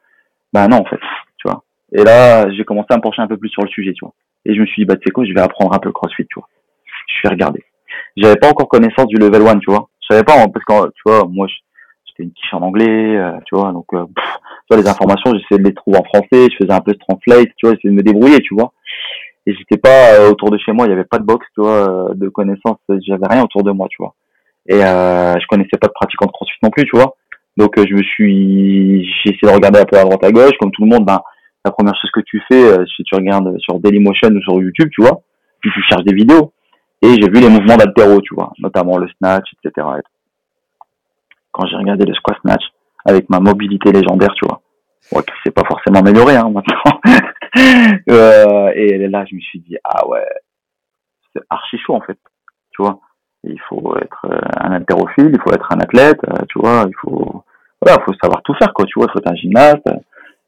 Bah non en fait tu vois. Et là j'ai commencé à me pencher un peu plus sur le sujet tu vois. Et je me suis dit bah tu sais quoi je vais apprendre un peu le crossfit tu vois. Je vais regarder j'avais pas encore connaissance du level 1 tu vois. Je savais pas parce que tu vois moi j'étais une quiche en anglais tu vois donc tu vois les informations j'essayais de les trouver en français je faisais un peu de translate tu vois j'essayais de me débrouiller tu vois et j'étais pas euh, autour de chez moi, il y avait pas de boxe, tu vois, euh, de connaissances, j'avais rien autour de moi, tu vois. Et euh, je connaissais pas de pratiquants de CrossFit non plus, tu vois. Donc je me suis, j'ai essayé de regarder un peu à droite à gauche, comme tout le monde. Ben la première chose que tu fais, si tu regardes sur Dailymotion ou sur YouTube, tu vois, puis tu cherches des vidéos. Et j'ai vu les mouvements d'altéro, tu vois, notamment le snatch, etc. Quand j'ai regardé le squat snatch avec ma mobilité légendaire, tu vois, ouais, qui s'est pas forcément amélioré hein, maintenant. euh, et là, je me suis dit, ah ouais, c'est archi chaud en fait, tu vois. Il faut être euh, un haltérophile, il faut être un athlète, euh, tu vois, il faut, voilà, faut savoir tout faire, quoi, tu vois, il faut être un gymnaste.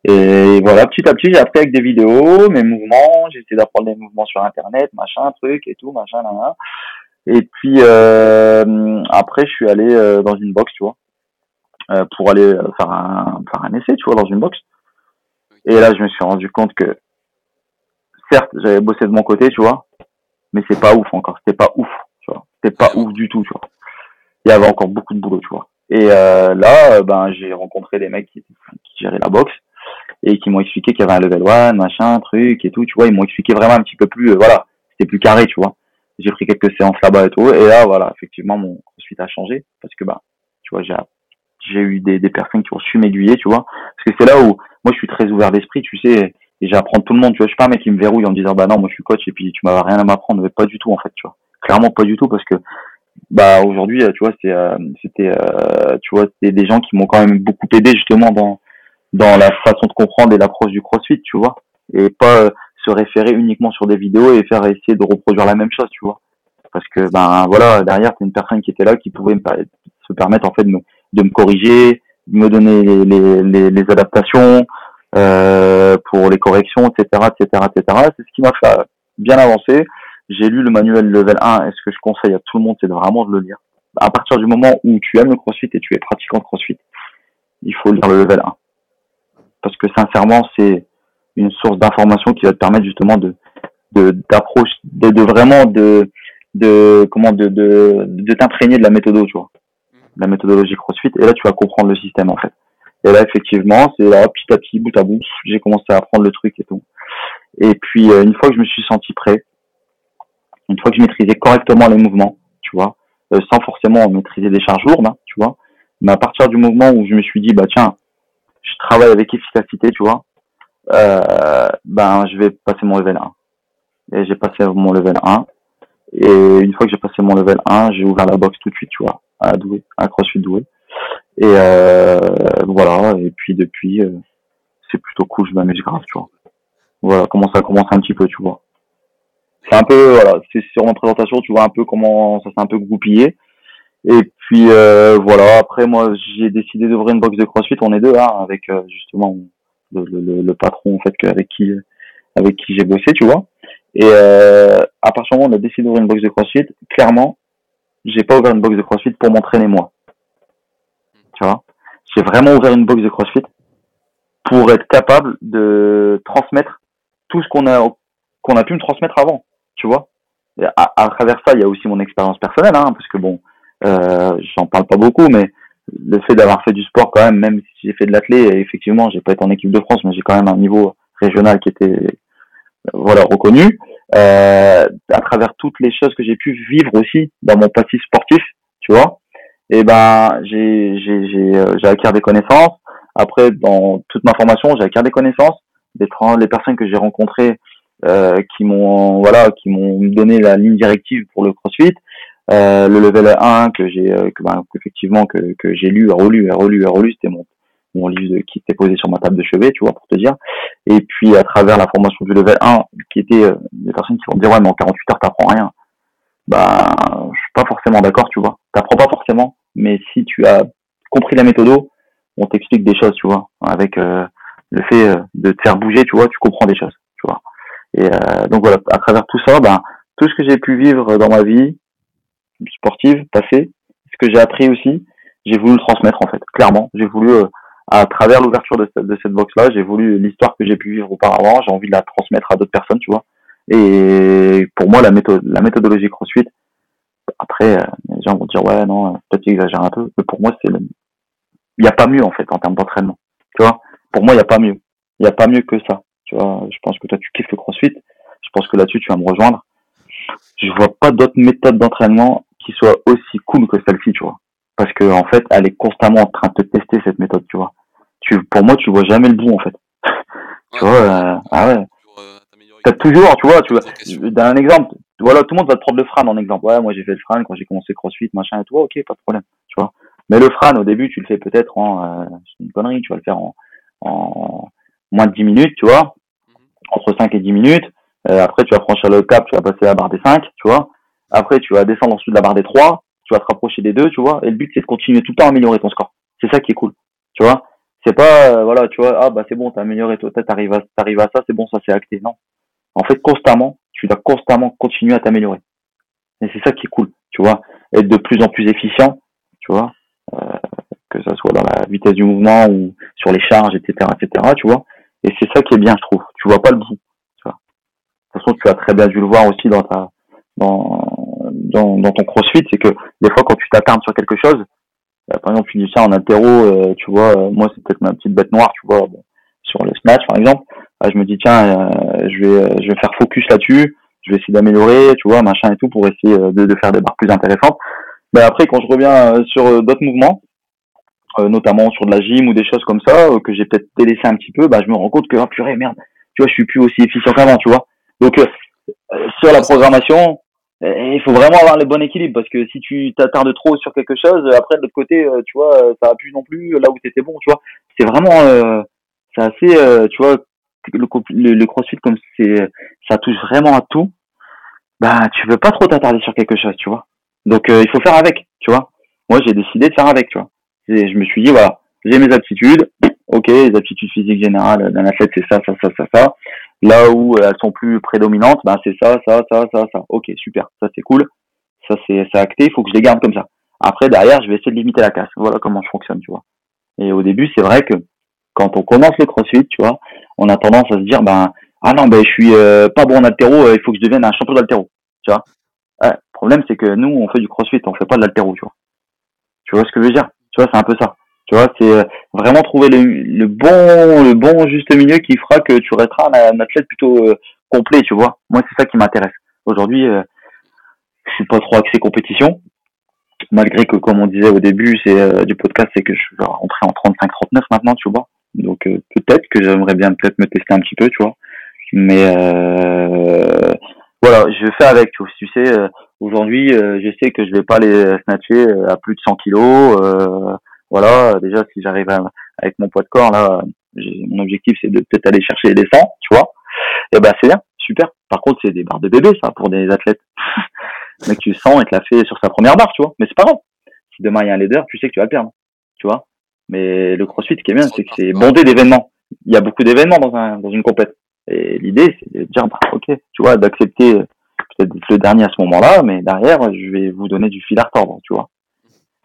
Et voilà, petit à petit, j'ai appris avec des vidéos, mes mouvements, j'ai essayé d'apprendre des mouvements sur Internet, machin, truc et tout, machin, là, là. Et puis euh, après, je suis allé euh, dans une box, tu vois, euh, pour aller faire un faire un essai, tu vois, dans une box. Et là, je me suis rendu compte que, certes, j'avais bossé de mon côté, tu vois, mais c'est pas ouf encore. C'était pas ouf, tu vois. C'était pas ouf du tout, tu vois. Il y avait encore beaucoup de boulot, tu vois. Et euh, là, ben, j'ai rencontré des mecs qui, qui géraient la boxe et qui m'ont expliqué qu'il y avait un level 1, machin, truc et tout, tu vois. Ils m'ont expliqué vraiment un petit peu plus, voilà, c'était plus carré, tu vois. J'ai pris quelques séances là-bas et tout. Et là, voilà, effectivement, mon suite a changé parce que, ben, tu vois, j'ai j'ai eu des, des personnes qui ont su m'aiguiller, tu vois. Parce que c'est là où moi je suis très ouvert d'esprit, tu sais, et j'apprends tout le monde, tu vois. Je suis pas un mec qui me verrouille en disant bah non, moi je suis coach et puis tu m'as rien à m'apprendre, mais pas du tout en fait, tu vois. Clairement pas du tout parce que bah aujourd'hui, tu vois, c'est euh, c'était euh, tu vois, c'était des gens qui m'ont quand même beaucoup aidé justement dans dans la façon de comprendre et l'approche du CrossFit, tu vois, et pas se référer uniquement sur des vidéos et faire essayer de reproduire la même chose, tu vois. Parce que ben voilà, derrière, c'est une personne qui était là qui pouvait se permettre en fait de me, corriger, de me donner les, adaptations euh, pour les corrections, etc., etc., etc. C'est ce qui m'a fait bien avancer. J'ai lu le manuel level 1 et ce que je conseille à tout le monde, c'est vraiment de le lire. À partir du moment où tu aimes le crossfit et tu es pratiquant de crossfit, il faut lire le level 1. Parce que sincèrement, c'est une source d'information qui va te permettre justement de d'approche de, de, vraiment de de comment de de, de t'imprégner de la méthode tu vois la méthodologie CrossFit, et là tu vas comprendre le système en fait. Et là effectivement, c'est là petit à petit, bout à bout, j'ai commencé à apprendre le truc et tout. Et puis euh, une fois que je me suis senti prêt, une fois que je maîtrisais correctement les mouvements, tu vois, euh, sans forcément maîtriser des charges lourdes, hein, tu vois, mais à partir du moment où je me suis dit bah tiens, je travaille avec efficacité, tu vois, euh, ben je vais passer mon level 1. Et j'ai passé mon level 1. Et une fois que j'ai passé mon level 1, j'ai ouvert la box tout de suite, tu vois à Douai, à CrossFit Douai. Et euh, voilà, et puis depuis, euh, c'est plutôt cool, je m'amuse grave, tu vois. Voilà comment ça commence un petit peu, tu vois. C'est un peu, voilà, c'est sur ma présentation, tu vois un peu comment ça s'est un peu goupillé. Et puis euh, voilà, après moi j'ai décidé d'ouvrir une box de CrossFit, on est deux, hein, avec euh, justement le, patron en fait avec qui avec qui j'ai bossé, tu vois. Et euh, à partir du moment où on a décidé d'ouvrir une box de CrossFit, clairement, j'ai pas ouvert une box de CrossFit pour m'entraîner moi. Tu vois? J'ai vraiment ouvert une box de CrossFit pour être capable de transmettre tout ce qu'on a qu'on a pu me transmettre avant, tu vois? À, à, travers ça, il y a aussi mon expérience personnelle, hein, parce que bon, euh, j'en parle pas beaucoup, mais le fait d'avoir fait du sport quand même, même si j'ai fait de l'athlé, effectivement, j'ai pas été en équipe de France, mais j'ai quand même un niveau régional qui était voilà reconnu. Euh, à travers toutes les choses que j'ai pu vivre aussi dans mon passif sportif tu vois et ben j'ai j'ai j'ai euh, j'ai acquis des connaissances. Après dans toute ma formation j'ai acquis des connaissances. Des les personnes que j'ai rencontrées euh, qui m'ont voilà qui m'ont donné la ligne directive pour le CrossFit euh, le level 1 que j'ai euh, que ben, effectivement que que j'ai lu relu relu relu c'était mon mon livre qui était posé sur ma table de chevet, tu vois, pour te dire. Et puis à travers la formation du level 1, qui était euh, des personnes qui vont dire ouais mais en 48 heures t'apprends rien. Bah je suis pas forcément d'accord, tu vois. T'apprends pas forcément, mais si tu as compris la méthode, on t'explique des choses, tu vois, avec euh, le fait euh, de te faire bouger, tu vois, tu comprends des choses, tu vois. Et donc voilà, à travers tout ça, ben tout ce que j'ai pu vivre dans ma vie, sportive passée, ce que j'ai appris aussi, j'ai voulu le transmettre en fait, clairement. J'ai voulu, euh, à travers l'ouverture de, cette box-là, j'ai voulu l'histoire que j'ai pu vivre auparavant, j'ai envie de la transmettre à d'autres personnes, tu vois. Et pour moi, la méthode, la méthodologie CrossFit, après, euh, les gens vont dire ouais non, peut-être tu un peu, mais pour moi c'est le, il n'y a pas mieux en fait en termes d'entraînement, tu vois? Pour moi, il n'y a pas mieux, il n'y a pas mieux que ça, tu vois. Je pense que toi tu kiffes le CrossFit, je pense que là-dessus tu vas me rejoindre. Je vois pas d'autres méthodes d'entraînement qui soient aussi cool que celle-ci, tu vois. Parce que en fait, elle est constamment en train de te tester cette méthode, tu vois. Tu, pour moi, tu vois jamais le bout en fait. tu vois, euh, ah ouais. T'as toujours, tu vois, tu vois, d'un exemple, voilà, tout le monde va te prendre le frein en exemple. Ouais, moi j'ai fait le frein quand j'ai commencé CrossFit, machin et tout, ok, pas de problème, tu vois. Mais le frein, au début, tu le fais peut-être en, euh, c'est une connerie, tu vas le faire en, en moins de 10 minutes, tu vois, mhm. entre 5 et 10 minutes. Euh, après, tu vas franchir le cap, tu vas passer la barre des 5, tu vois. Après, tu vas descendre ensuite de la barre des 3, tu vas te rapprocher des 2, tu vois. Et le but, c'est de continuer tout le temps à améliorer ton score. C'est ça qui est cool, tu vois. C'est pas, euh, voilà, tu vois, ah bah c'est bon, t'as amélioré, toi, t'arrives à, t'arrives à ça, c'est bon, ça c'est acté. Non. En fait, constamment, tu dois constamment continuer à t'améliorer. Et c'est ça qui est cool, tu vois. Être de plus en plus efficient, tu vois. Euh, que ça soit dans la vitesse du mouvement ou sur les charges, etc., etc., tu vois. Et c'est ça qui est bien, je trouve. Tu vois pas le bout, tu vois. De toute façon, tu as très bien dû le voir aussi dans ta, dans, dans, dans ton crossfit, c'est que des fois, quand tu t'attardes sur quelque chose, euh, par exemple, tu dis ça en interro, euh, tu vois, euh, moi, c'est peut-être ma petite bête noire, tu vois, sur le snatch, par exemple. je me dis, tiens, je vais, je vais faire focus là-dessus, je vais essayer d'améliorer, tu vois, machin et tout, pour essayer de, de faire des barres plus intéressantes. Mais après, quand je reviens sur d'autres mouvements, notamment sur de la gym ou des choses comme ça, que j'ai peut-être délaissé un petit peu, bah, je me rends compte que, oh, purée, merde, tu vois, je suis plus aussi efficient qu'avant, tu vois. Donc, sur la programmation, il faut vraiment avoir le bon équilibre parce que si tu t'attardes trop sur quelque chose, après de l'autre côté, euh, tu vois, ça plus non plus là où c'était bon, tu vois. C'est vraiment, euh, c'est assez, euh, tu vois, le, le, CrossFit comme c'est, ça touche vraiment à tout. Bah, tu veux pas trop t'attarder sur quelque chose, tu vois. Donc il faut faire avec, tu vois. Moi, j'ai décidé de faire avec, tu vois. Et je me suis dit voilà, j'ai mes aptitudes, ok, les aptitudes physiques générales d'un athlète, c'est ça, ça, ça, ça, ça. Là où elles sont plus prédominantes, ben c'est ça, ça, ça, ça, ça. Ok, super, ça c'est cool. Ça c'est acté, il faut que je les garde comme ça. Après, derrière, je vais essayer de limiter la casse. Voilà comment je fonctionne, tu vois. Et au début, c'est vrai que quand on commence le crossfit, tu vois, on a tendance à se dire, ben, ah non, ben, je suis euh, pas bon en altéro, euh, il faut que je devienne un champion d'altéro, tu vois. le problème, c'est que nous, on fait du crossfit, on fait pas de l'altéro, tu vois. Tu vois ce que je veux dire? Tu vois, c'est un peu ça. Tu vois, c'est euh, vraiment trouver le, le, bon, le bon juste milieu qui fera que tu resteras un, athlète plutôt euh, complet, tu vois. Moi, c'est ça qui m'intéresse. Aujourd'hui, euh, je suis pas trop axé compétition, malgré que, comme on disait au début, c'est euh, du podcast, c'est que je vais rentrer en 35-39 maintenant, tu vois. Donc peut-être que j'aimerais bien peut-être me tester un petit peu, tu vois. Mais voilà, je fais avec, tu, vois, tu sais. Aujourd'hui, je sais que je vais pas les snatcher à plus de 100 kilos voilà, déjà si j'arrive avec mon poids de corps là, mon objectif c'est de peut-être aller chercher les 100, tu vois. Et ben c'est bien, super. Par contre c'est des barres de bébé ça pour des athlètes. Mais tu sens et te l'a fait sur sa première barre, tu vois. Mais c'est pas grave. Si demain il y a un leader, tu sais que tu vas le perdre, tu vois. Mais le CrossFit, ce qui est bien, c'est que c'est bondé d'événements. Il y a beaucoup d'événements dans un dans une compète. Et l'idée, c'est de dire, bah, ok, tu vois, d'accepter peut-être le dernier à ce moment-là, mais derrière, je vais vous donner du fil à retordre, tu vois.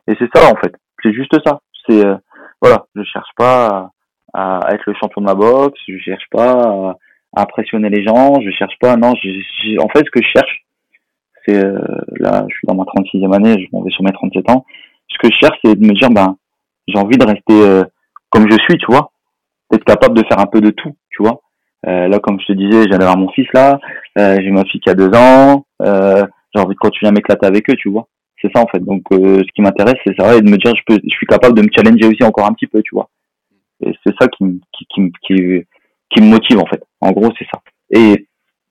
Et c'est ça, en fait. C'est juste ça. C'est euh, voilà, je cherche pas à, être le champion de ma boxe, je cherche pas à, impressionner les gens, je cherche pas. Non, en fait, ce que je cherche, c'est euh, là, je suis dans ma 36e année, je m'en vais sur mes 37 ans. Ce que je cherche, c'est de me dire, ben, j'ai envie de rester euh, comme je suis, tu vois, d'être capable de faire un peu de tout, tu vois. là, comme je te disais, j'allais voir mon fils là, j'ai ma fille qui a deux ans, j'ai envie de continuer à m'éclater avec eux, tu vois c'est ça en fait. Donc euh, ce qui m'intéresse, c'est ça et de me dire je peux, je suis capable de me challenger aussi encore un petit peu, tu vois. Et c'est ça qui, qui, qui, qui, qui me motive en fait. En gros, c'est ça. Et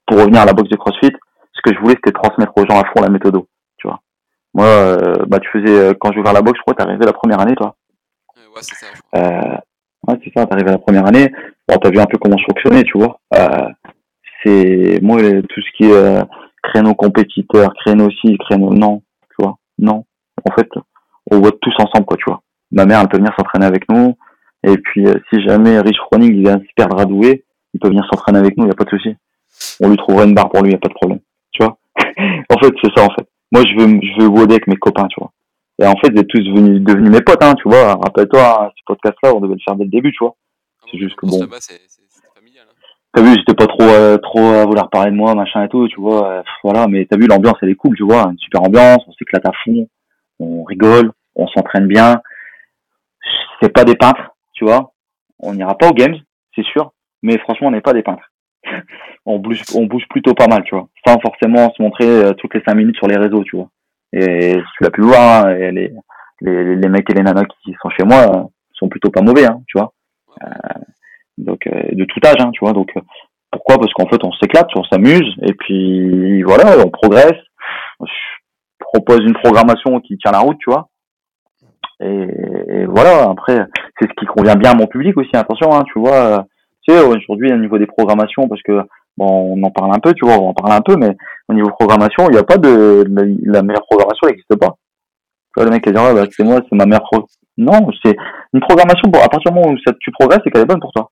pour revenir à la boxe de CrossFit, ce que je voulais, c'était transmettre aux gens à fond la méthode, tu vois. Moi, euh, bah tu faisais euh, quand je ouvert la boxe, je crois, t'es arrivé la première année, toi. Ouais, c'est ça. Euh, ouais, c'est ça. T'es arrivé la première année. Bon, t'as vu un peu comment je fonctionnais, tu vois. Euh, c'est moi tout ce qui est créneau compétiteur, créneau ci, créneau non non. En fait, on voit tous ensemble, quoi, tu vois. Ma mère, elle peut venir s'entraîner avec nous. Et puis, euh, si jamais Rich Froning, il vient se perdre à doué, il peut venir s'entraîner avec nous, il n'y a pas de souci. On lui trouvera une barre pour lui, il n'y a pas de problème. Tu vois? En fait, c'est ça, en fait. Moi, je veux, je veux avec mes copains, tu vois. Et en fait, vous êtes tous devenus, devenus mes potes, hein, tu vois. Rappelle-toi, hein, ce podcast-là, on devait le faire dès le début, tu vois. C'est juste que bon. là-bas, c'est c'est- c'est familial. hein. T'as vu, j'étais pas trop, euh, trop à vouloir parler de moi, machin et tout, tu vois. euh, voilà, mais t'as vu, l'ambiance, elle est cool, tu vois. Une super ambiance, on s'éclate à fond, on rigole, on s'entraîne bien. C'est pas des peintres, tu vois. On n'ira pas aux games, c'est sûr. Mais franchement, on n'est pas des peintres. on bouge, on bouge plutôt pas mal, tu vois. Sans forcément se montrer euh, toutes les cinq minutes sur les réseaux, tu vois. Et tu l'as pu voir, hein, et les, les, les mecs et les nanas qui sont chez moi euh, sont plutôt pas mauvais, hein, tu vois. Donc euh, de tout âge, hein, tu vois. Donc euh, pourquoi? Parce qu'en fait, on s'éclate, on s'amuse, et puis voilà, on progresse. Je propose une programmation qui tient la route, tu vois. Et, et voilà. Après, c'est ce qui convient bien à mon public aussi. Attention, hein, tu vois. Tu sais, aujourd'hui, au niveau des programmations, parce que bon, on en parle un peu, tu vois, on en parle un peu, mais au niveau programmation, il n'y a pas de la, meilleure programmation, n'existe pas. Tu vois, le mec qui dit, ouais, bah, c'est moi, c'est ma meilleure. Non, c'est une programmation. Bon, à partir du moment où tu progresses, c'est qu'elle est bonne pour toi.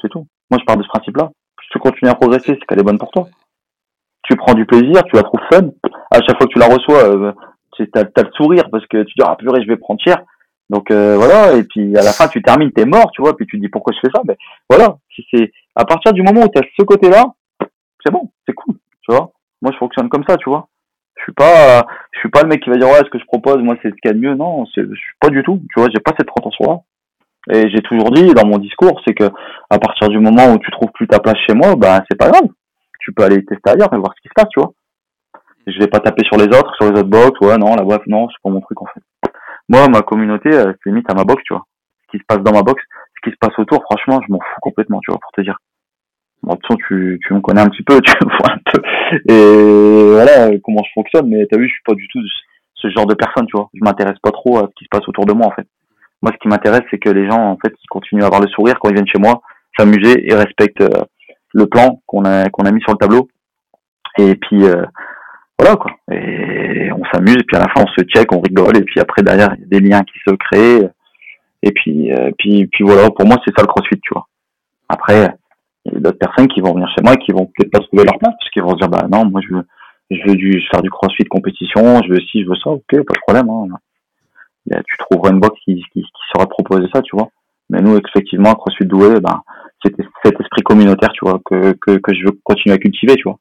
C'est tout. Moi, je pars de ce principe-là. Si tu continues à progresser, c'est qu'elle est bonne pour toi. Tu prends du plaisir, tu la trouves fun. À chaque fois que tu la reçois, euh, tu as, le sourire parce que tu dis, ah purée, je vais prendre cher. Donc euh, voilà, et puis à la fin, tu termines, t'es mort, tu vois, puis tu te dis pourquoi je fais ça? Mais voilà, si c'est à partir du moment où tu as ce côté-là, c'est bon, c'est cool, tu vois. Moi, je fonctionne comme ça, tu vois. Je suis pas, je suis pas le mec qui va dire ouais, ce que je propose, moi, c'est ce qu'il y a de mieux. Non, je suis pas du tout, tu vois. J'ai pas cette prétention-là. Et j'ai toujours dit dans mon discours, c'est que à partir du moment où tu trouves plus ta place chez moi, bah c'est pas grave. Tu peux aller tester ailleurs et voir ce qui se passe, tu vois. Je vais pas taper sur les autres, sur les autres box, ouais, non, la boîte, non, c'est pas mon truc en fait. Moi, ma communauté, c'est limite à ma box, tu vois. Ce qui se passe dans ma box, ce qui se passe autour, franchement, je m'en fous complètement, tu vois, pour te dire. Bon, de toute façon, tu, tu me connais un petit peu, tu vois un peu. Et voilà, comment je fonctionne, mais t'as vu, je suis pas du tout ce genre de personne, tu vois. Je m'intéresse pas trop à ce qui se passe autour de moi, en fait. Moi, ce qui m'intéresse, c'est que les gens, en fait, ils continuent à avoir le sourire quand ils viennent chez moi, s'amuser et respectent euh, le plan qu'on a, qu'on a mis sur le tableau. Et puis, euh, voilà, quoi. Et on s'amuse, et puis à la fin, on se check, on rigole, et puis après, derrière, il y a des liens qui se créent. Et puis, euh, puis, puis voilà, pour moi, c'est ça le crossfit, tu vois. Après, il y a d'autres personnes qui vont venir chez moi et qui vont peut-être pas trouver leur place, parce qu'ils vont se dire, bah non, moi, je veux, je veux du, faire du crossfit compétition, je veux ci, je veux ça, ok, pas de problème, hein. Tu trouveras une box qui, qui, qui saura proposer ça, tu vois. Mais nous, effectivement, à CrossFit Doué, ben, c'est cet esprit communautaire, tu vois, que, que, que je veux continuer à cultiver, tu vois.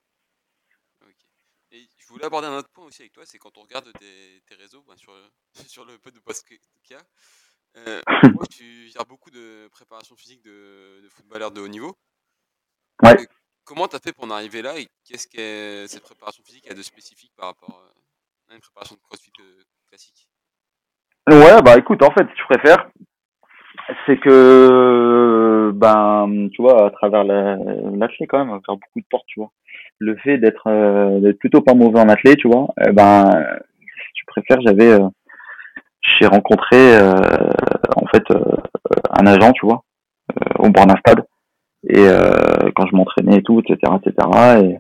Et je voulais aborder un autre point aussi avec toi, c'est quand on regarde tes, tes réseaux ben, sur, le- sur le peu de posts qu'il y a. Euh, moi, tu gères beaucoup de préparation physique de, de footballeurs de haut niveau. Ouais. Comment tu as fait pour en arriver là et qu'est-ce que cette préparation physique a de spécifique par rapport euh, à une préparation de crossfit euh, classique? Ouais, bah écoute, en fait, si tu préfères, c'est que, ben, tu vois, à travers la- l'athlète quand même, va faire beaucoup de portes, tu vois. Le fait d'être euh, plutôt pas mauvais en athlète, tu vois, eh ben, si tu préfères, j'avais, euh, j'ai rencontré, euh, en fait, euh, un agent, tu vois, au bord d'un stade, et quand je m'entraînais et tout, etc., etc., et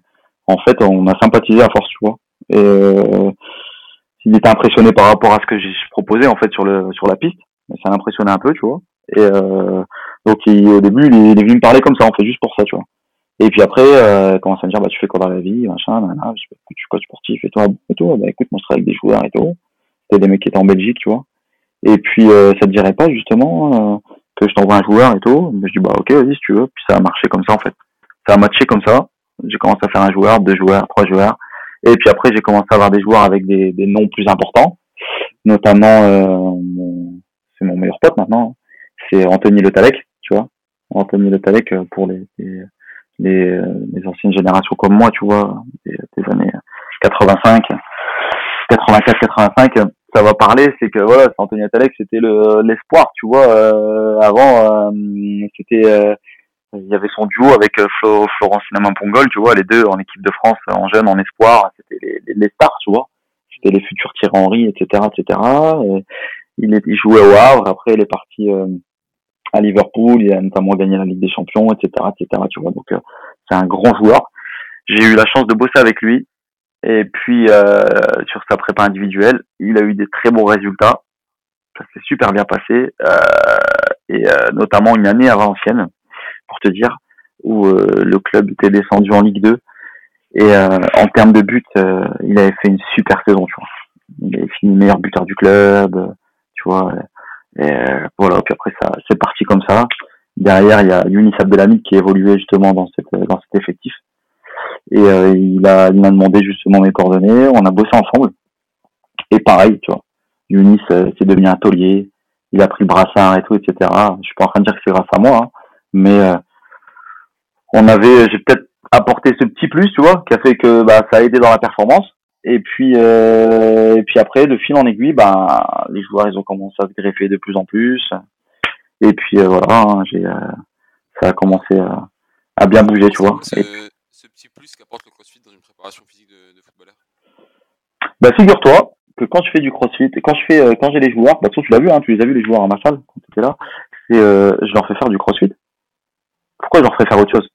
en fait, on a sympathisé à force, tu vois. Et euh, il était impressionné par rapport à ce que j'ai proposé en fait sur le sur la piste ça l'impressionnait un peu tu vois. Et euh, donc il, au début il il est venu me parler comme ça en fait juste pour ça tu vois. Et puis après euh, il commence à me dire bah tu fais quoi dans la vie machin nanana. je écoute, je suis coach sportif et toi et tout bah écoute moi je travaille avec des joueurs et tout. C'était des mecs qui étaient en Belgique tu vois. Et puis euh, ça te dirait pas justement euh, que je t'envoie un joueur et tout. Mais je dis bah ok vas-y si tu veux. Puis ça a marché comme ça en fait. Ça a matché comme ça. J'ai commencé à faire un joueur deux joueurs trois joueurs et puis après, j'ai commencé à avoir des joueurs avec des, des noms plus importants, notamment euh, c'est mon meilleur pote maintenant, c'est Anthony Le Talec, tu vois. Anthony Le Talec euh, pour les, les, les, euh, les anciennes générations comme moi, tu vois, des, années 85, 84, 85, ça va parler, c'est que voilà, Anthony Le Talec, c'était le l'espoir, tu vois. euh, avant, euh, c'était euh, il y avait son duo avec euh, Flo, Cinnamon Pongol, tu vois, les deux en équipe de France, euh, en jeune, en espoir, c'était les, les, les stars, tu vois. C'était les futurs Thierry Henry, etc., etc. Et il, jouait au Havre, après il est parti euh, à Liverpool, il a notamment gagné la Ligue des Champions, etc., etc., tu vois. Donc c'est un grand joueur. J'ai eu la chance de bosser avec lui. Et puis euh, sur sa prépa individuelle, il a eu des très bons résultats. Ça s'est super bien passé. Et notamment une année à Valenciennes, pour te dire, où euh, le club était descendu en Ligue 2. Et euh, en termes de but, euh, il avait fait une super saison, tu vois. Il avait fini meilleur buteur du club, euh, tu vois. Et voilà, puis après c'est parti comme ça. Derrière, il y a Younis Abdelhamid qui évoluait justement dans cet effectif. Et il a il m'a demandé justement mes coordonnées. On a bossé ensemble. Et pareil, tu vois. Younis, c'est devenu un taulier. Il a pris le brassard et tout, etc. Je suis pas en train de dire que c'est grâce à moi, hein, mais on avait, j'ai peut-être apporté ce petit plus, tu vois, qui a fait que bah, ça a aidé dans la performance. Et puis, euh, et puis après, de fil en aiguille, bah, les joueurs, ils ont commencé à se greffer de plus en plus. Et puis euh, voilà, hein, j'ai, euh, ça a commencé à, à bien bouger, tu vois. Ce, ce petit plus qu'apporte le CrossFit dans une préparation physique de, de footballeur. Bah figure-toi que quand je fais du CrossFit, quand je fais, quand j'ai les joueurs, bah tu l'as vu, hein, tu les as vus les joueurs à ma salle quand tu étais là, c'est, je leur fais faire du CrossFit. Pourquoi je leur ferais faire autre chose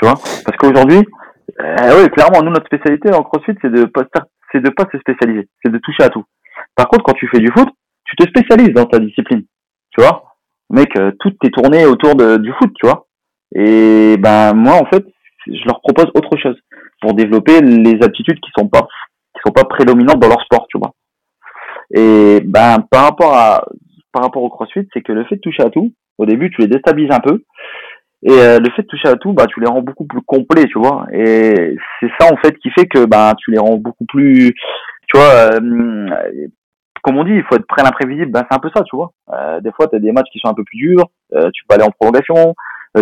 tu vois Parce qu'aujourd'hui, euh, oui, clairement, nous, notre spécialité en CrossFit, c'est de pas pas se spécialiser, c'est de toucher à tout. Par contre, quand tu fais du foot, tu te spécialises dans ta discipline, tu vois Mec, euh, tout est tourné autour du foot, tu vois Et ben moi, en fait, je leur propose autre chose pour développer les aptitudes qui sont pas qui sont pas prédominantes dans leur sport, tu vois. Et ben par rapport à par rapport au CrossFit, c'est que le fait de toucher à tout, au début, tu les déstabilises un peu, et euh, le fait de toucher à tout, bah, tu les rends beaucoup plus complets, tu vois. Et c'est ça, en fait, qui fait que bah, tu les rends beaucoup plus, tu vois, euh, comme on dit, il faut être prêt à l'imprévisible. Bah, c'est un peu ça, tu vois. Euh, des fois, tu as des matchs qui sont un peu plus durs. tu peux aller en prolongation.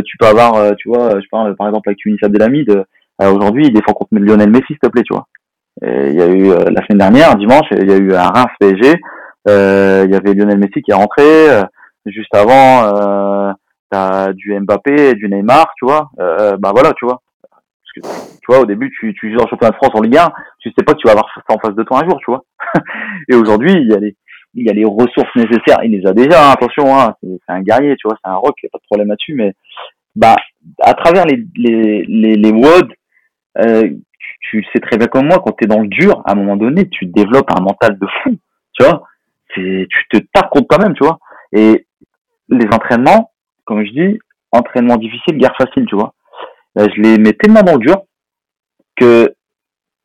tu peux avoir, tu vois, je parle par exemple avec Younis Abdelhamid. Aujourd'hui, il défend contre Lionel Messi, s'il te plaît, tu vois. Il y a eu la semaine dernière, dimanche, il y a eu un Reims PSG. Il y avait Lionel Messi qui est rentré. juste avant, t'as du Mbappé, du Neymar, tu vois, euh, bah voilà, tu vois. Parce que, tu vois, au début, tu, tu joues en championnat de France en Ligue 1, tu sais pas que tu vas avoir ça en face de toi un jour, tu vois. et aujourd'hui, il y a les, il y a les ressources nécessaires, il les a déjà, hein, attention, hein, c'est un guerrier, tu vois, c'est un rock, y a pas de problème là-dessus, mais, bah, à travers les, les, les, les WOD, euh, tu, sais très bien comme moi, quand tu es dans le dur, à un moment donné, tu développes un mental de fou, tu vois. Tu te tapes contre toi-même, tu vois. Et les entraînements, comme je dis, entraînement difficile, guerre facile, tu vois. Je les mets tellement dans le dur que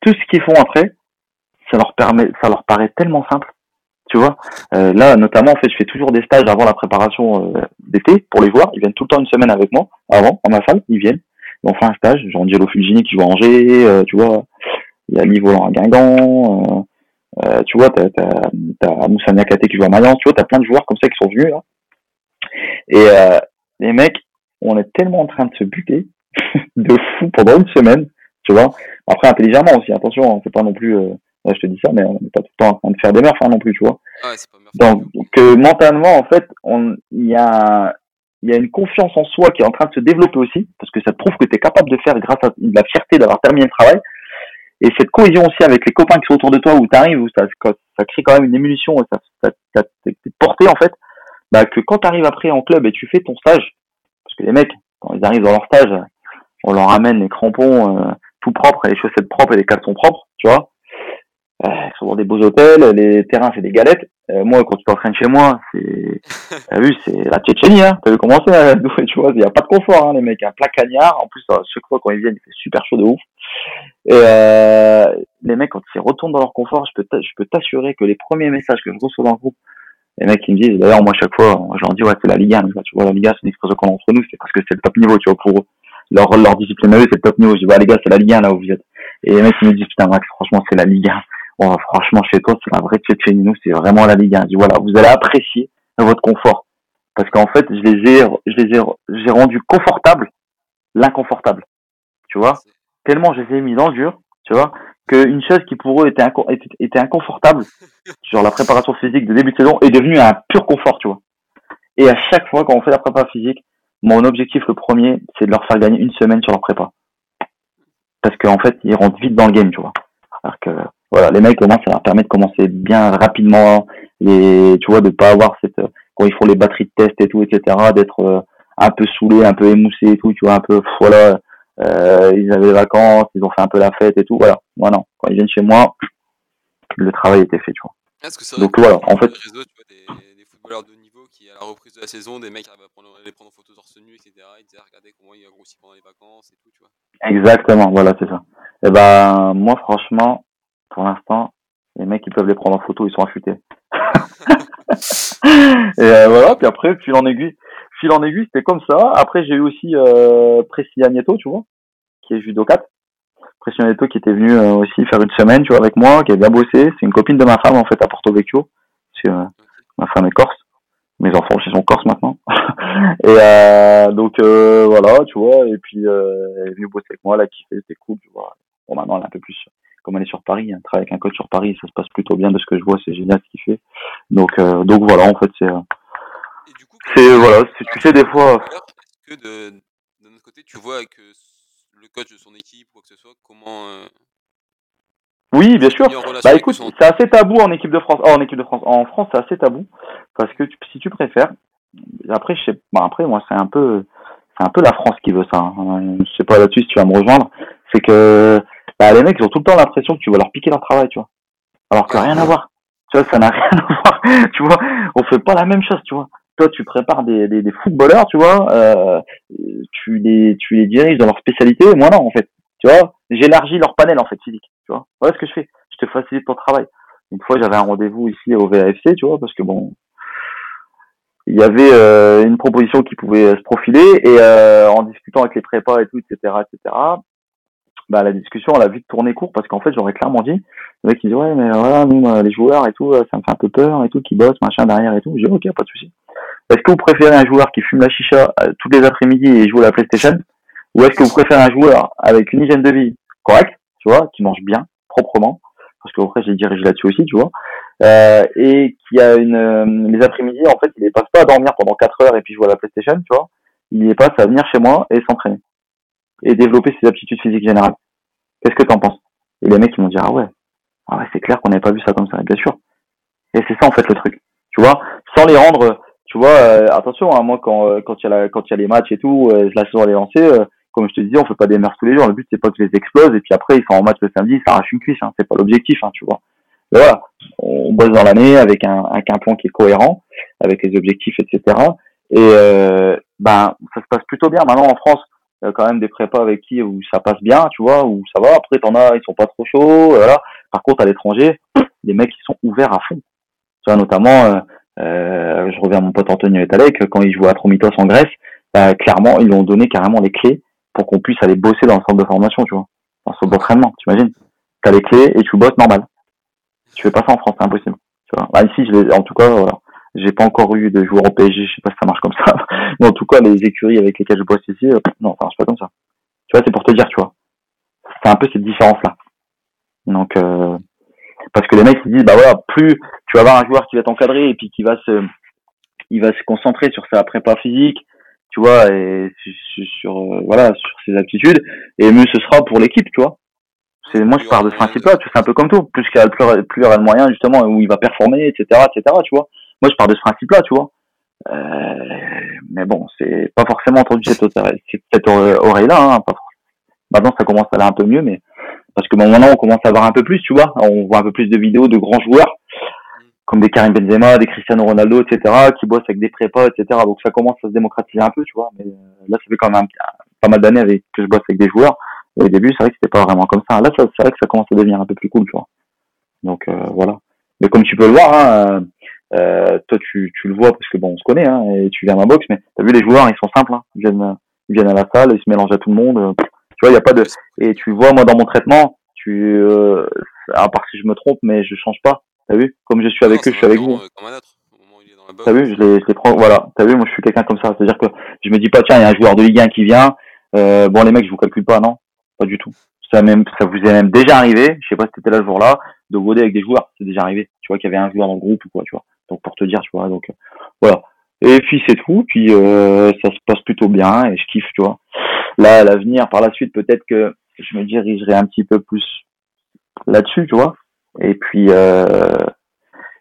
tout ce qu'ils font après, ça leur permet, ça leur paraît tellement simple, tu vois. Euh, là, notamment, en fait, je fais toujours des stages avant la préparation euh, d'été pour les joueurs. Ils viennent tout le temps une semaine avec moi, avant, en ma salle, ils viennent. on fait un stage, genre Angelo Fulgini qui joue à Angers, euh, tu vois. Il y a Liv Volant à Guingamp, tu vois, t'as, t'as, t'as qui joue à Mayence, tu vois, t'as plein de joueurs comme ça qui sont venus. Et les mecs, on est tellement en train de se buter de fou pendant une semaine, tu vois. Après, intelligemment aussi, attention, on fait pas non plus, euh, je te dis ça, mais on n'est pas tout le temps en train de faire des meurtres hein, non plus, tu vois. Ah pas Donc, que mentalement, en fait, il y a, il y a une confiance en soi qui est en train de se développer aussi, parce que ça te prouve que tu es capable de faire grâce à la fierté d'avoir terminé le travail. Et cette cohésion aussi avec les copains qui sont autour de toi, où tu arrives, où ça, ça crée quand même une émulsion, et ça, ça, ça t'es porté en fait, bah, que quand tu arrives après en club et tu fais ton stage, parce que les mecs, quand ils arrivent dans leur stage, on leur ramène les crampons euh, tout propres, les chaussettes propres et les caleçons propres, tu vois. Euh, ils sont dans des beaux hôtels, les terrains c'est des galettes. Euh, moi, quand tu t'entraînes chez moi, c'est, t'as vu, c'est la Tchétchénie, hein. T'as vu comment c'est, hein, tu vois, il y a pas de confort, hein, les mecs, un plat cagnard. En plus, chaque fois quand ils viennent, il fait super chaud de ouf. Et euh, les mecs, quand ils retournent dans leur confort, je peux, je peux t'assurer que les premiers messages que je reçois dans le groupe, les mecs ils me disent d'ailleurs moi chaque fois je leur dis ouais c'est la Liga tu vois la Liga c'est une expression qu'on a entre nous c'est parce que c'est le top niveau tu vois pour leur leur discipline à eux c'est le top niveau. Je dis ouais les gars c'est la Liga là où vous êtes. Et les mecs ils me disent putain Max franchement c'est la Liga. Bon, franchement chez toi c'est la vraie nous c'est vraiment la Liga. Je dis voilà vous allez apprécier votre confort. Parce qu'en fait je les ai je les ai j'ai rendu confortable l'inconfortable. Tu vois? Tellement je les ai mis dans le dur tu vois? Qu'une chose qui pour eux était, était, inconfortable, genre la préparation physique de début de saison, est devenue un pur confort, tu vois. Et à chaque fois quand on fait la prépa physique, mon objectif le premier, c'est de leur faire gagner une semaine sur leur prépa. Parce qu'en fait, ils rentrent vite dans le game, tu vois. Alors que, voilà, les mecs, au moins, ça leur permet de commencer bien rapidement, les, tu vois, de pas avoir cette, quand ils font les batteries de test et tout, etc., d'être euh, un peu saoulé, un peu émoussé et tout, tu vois, un peu, voilà, euh, ils avaient des vacances, ils ont fait un peu la fête et tout. Voilà. Moi, non. Quand ils viennent chez moi, le travail était fait, tu vois. Ah, que Donc voilà, en fait. Réseau, tu vois, des, des, footballeurs de niveau qui, à la reprise de la saison, des mecs arrivent à prendre, les prendre en photo torse nu, etc. Ils disaient, regardez comment il a grossi pendant les vacances et tout, tu vois. Exactement, voilà, c'est ça. Et ben, moi, franchement, pour l'instant, les mecs, ils peuvent les prendre en photo, ils sont affûtés. et euh, voilà, puis après, fil en aiguille, fil en aiguille, c'était comme ça. Après, j'ai eu aussi euh, Priscilla Nieto, tu vois, qui est judo 4. Priscilla Nieto qui était venue euh, aussi faire une semaine, tu vois, avec moi, qui a bien bossé. C'est une copine de ma femme, en fait, à Porto Vecchio. Parce que, euh, ma femme est corse. Mes enfants aussi sont corse maintenant. et euh, donc, euh, voilà, tu vois. Et puis, elle est venue bosser avec moi, là, qui fait, c'était cool, tu vois. Bon, maintenant, elle est un peu plus comme elle est sur Paris, elle travaille avec un coach sur Paris, ça se passe plutôt bien de ce que je vois, c'est génial ce qu'il fait. Donc, euh, donc voilà, en fait, c'est, c'est voilà, tu sais des fois. Est-ce que de, de notre côté, tu vois avec le coach de son équipe ou quoi que ce soit, comment euh, oui, bien sûr. Bah écoute, c'est assez tabou en équipe de France. Oh, en équipe de France, en France, c'est assez tabou parce que si tu préfères, après, je sais, bah, après moi, c'est un peu, c'est un peu la France qui veut ça. Hein. Je sais pas là-dessus si tu vas me rejoindre. C'est que bah, les mecs, ils ont tout le temps l'impression que tu vas leur piquer leur travail, tu vois. Alors que rien à voir. Tu vois, ça n'a rien à voir. tu vois, on fait pas la même chose, tu vois. Toi, tu prépares des, footballeurs, tu vois, euh, tu les, tu les diriges dans leur spécialité. Moi, non, en fait. Tu vois, j'élargis leur panel, en fait, physique. Tu vois, voilà ce que je fais. Je te facilite ton travail. Une fois, j'avais un rendez-vous ici au VAFC, tu vois, parce que bon, il y avait euh, une proposition qui pouvait se profiler et euh, en discutant avec les prépas et tout, etc., etc bah, la discussion, elle a vite tourné court parce qu'en fait, j'aurais clairement dit, le mec, il dit, ouais, mais voilà, nous, les joueurs et tout, ça me fait un peu peur et tout, qui bossent, machin, derrière et tout. Dis, ok, pas de souci. Est-ce que vous préférez un joueur qui fume la chicha euh, tous les après-midi et joue à la PlayStation? Ou est-ce que vous préférez un joueur avec une hygiène de vie correcte, tu vois, qui mange bien, proprement, parce que après, j'ai dirigé là-dessus aussi, tu vois, euh, et qui a une, les après-midi, en fait, il ne passe pas à dormir pendant 4 heures et puis jouer à la PlayStation, tu vois, il les passe à venir chez moi et s'entraîner et développer ses aptitudes physiques générales. Qu'est-ce que t'en penses? Et les mecs ils m'ont dit ah ouais, ah ouais c'est clair qu'on n'avait pas vu ça comme ça, bien sûr. Et c'est ça en fait le truc, tu vois, sans les rendre, tu vois, euh, attention, hein, moi quand euh, quand il y a quand il y a les matchs et tout, euh, la saison elle est lancée, comme je te disais, on fait pas des mers tous les jours. Le but c'est pas que je les explose et puis après ils sont en match le samedi, ça arrache une cuisse, hein, c'est pas l'objectif, hein, tu vois. Mais voilà, on bosse dans l'année avec un, avec un plan qui est cohérent, avec les objectifs, etc. Et ben ça se passe plutôt bien. Maintenant en France, il y a quand même des prépas avec qui où ça passe bien, tu vois, où ça va. Après, t'en as, ils sont pas trop chauds, voilà. Par contre, à l'étranger, les mecs, ils sont ouverts à fond. Tu vois, notamment, euh, euh je reviens à mon pote Antonio Etalek, quand il jouait à Tromitos en Grèce, bah, clairement, ils lui ont donné carrément les clés pour qu'on puisse aller bosser dans le centre de formation, tu vois, dans ce d'entraînement, t'imagines T'as les clés et tu bosses normal. Tu fais pas ça en France, c'est impossible. Tu. Bah, ici, en tout cas, voilà. J'ai pas encore eu de joueurs au PSG, je sais pas si ça marche comme ça. Mais en tout cas, les écuries avec lesquelles je bosse ici, euh, non, ça marche pas comme ça. Tu vois, c'est pour te dire, tu vois. C'est un peu cette différence-là. Donc, euh, parce que les mecs ils disent, bah voilà, plus tu vas avoir un joueur qui va t'encadrer et puis qui va se, il va se concentrer sur sa prépa physique, tu vois, et sur, euh, voilà, sur ses aptitudes, et mieux ce sera pour l'équipe, tu vois. C'est moi je pars de ce principe-là, c'est un peu comme tout. Plus qu'il y a plus, plus il y aura de moyens justement où il va performer, etc., etc., tu vois. Moi, je pars de ce principe-là, tu vois. Euh, mais bon, c'est pas forcément entendu cette, cette oreille-là. Hein, Maintenant, ça commence à aller un peu mieux, mais parce que bon, maintenant, on commence à voir un peu plus, tu vois. On voit un peu plus de vidéos de grands joueurs, comme des Karim Benzema, des Cristiano Ronaldo, etc., qui bossent avec des prépas, etc. Donc, ça commence à se démocratiser un peu, tu vois. Mais euh, là, ça fait quand même pas mal d'années que je bosse avec des joueurs. Et au début, c'est vrai que c'était pas vraiment comme ça. Là, c'est vrai que ça commence à devenir un peu plus cool, tu vois. Donc, euh, voilà. Mais comme tu peux le voir, hein, euh, toi, tu, le vois parce que bon, on se connaît, hein, et tu viens d'un box, mais t'as vu les joueurs, ils sont simples, hein. ils viennent, viennent à la salle, ils se mélangent à tout le monde. Vois, il y a pas de. Et tu vois, moi, dans mon traitement, tu, euh, à part si je me trompe, mais je change pas. T'as vu? Comme je suis avec eux, je suis avec vous. T'as vu, je les, je les prends. Voilà. T'as vu, moi, je suis quelqu'un comme ça. C'est-à-dire que je me dis pas, tiens, il y a un joueur de Ligue 1 qui vient. Euh, bon, les mecs, je vous calcule pas, non? Pas du tout. Ça même, ça vous est même déjà arrivé. Je sais pas si t'étais là le jour-là, de voder avec des joueurs. C'est déjà arrivé. Tu vois qu'il y avait un joueur dans le groupe ou quoi, tu vois. Donc pour te dire, tu vois, donc euh, voilà. Et puis c'est tout, puis euh, ça se passe plutôt bien et je kiffe, tu vois. Là, à l'avenir, par la suite, peut-être que je me dirigerai un petit peu plus là-dessus, tu vois. Et puis euh,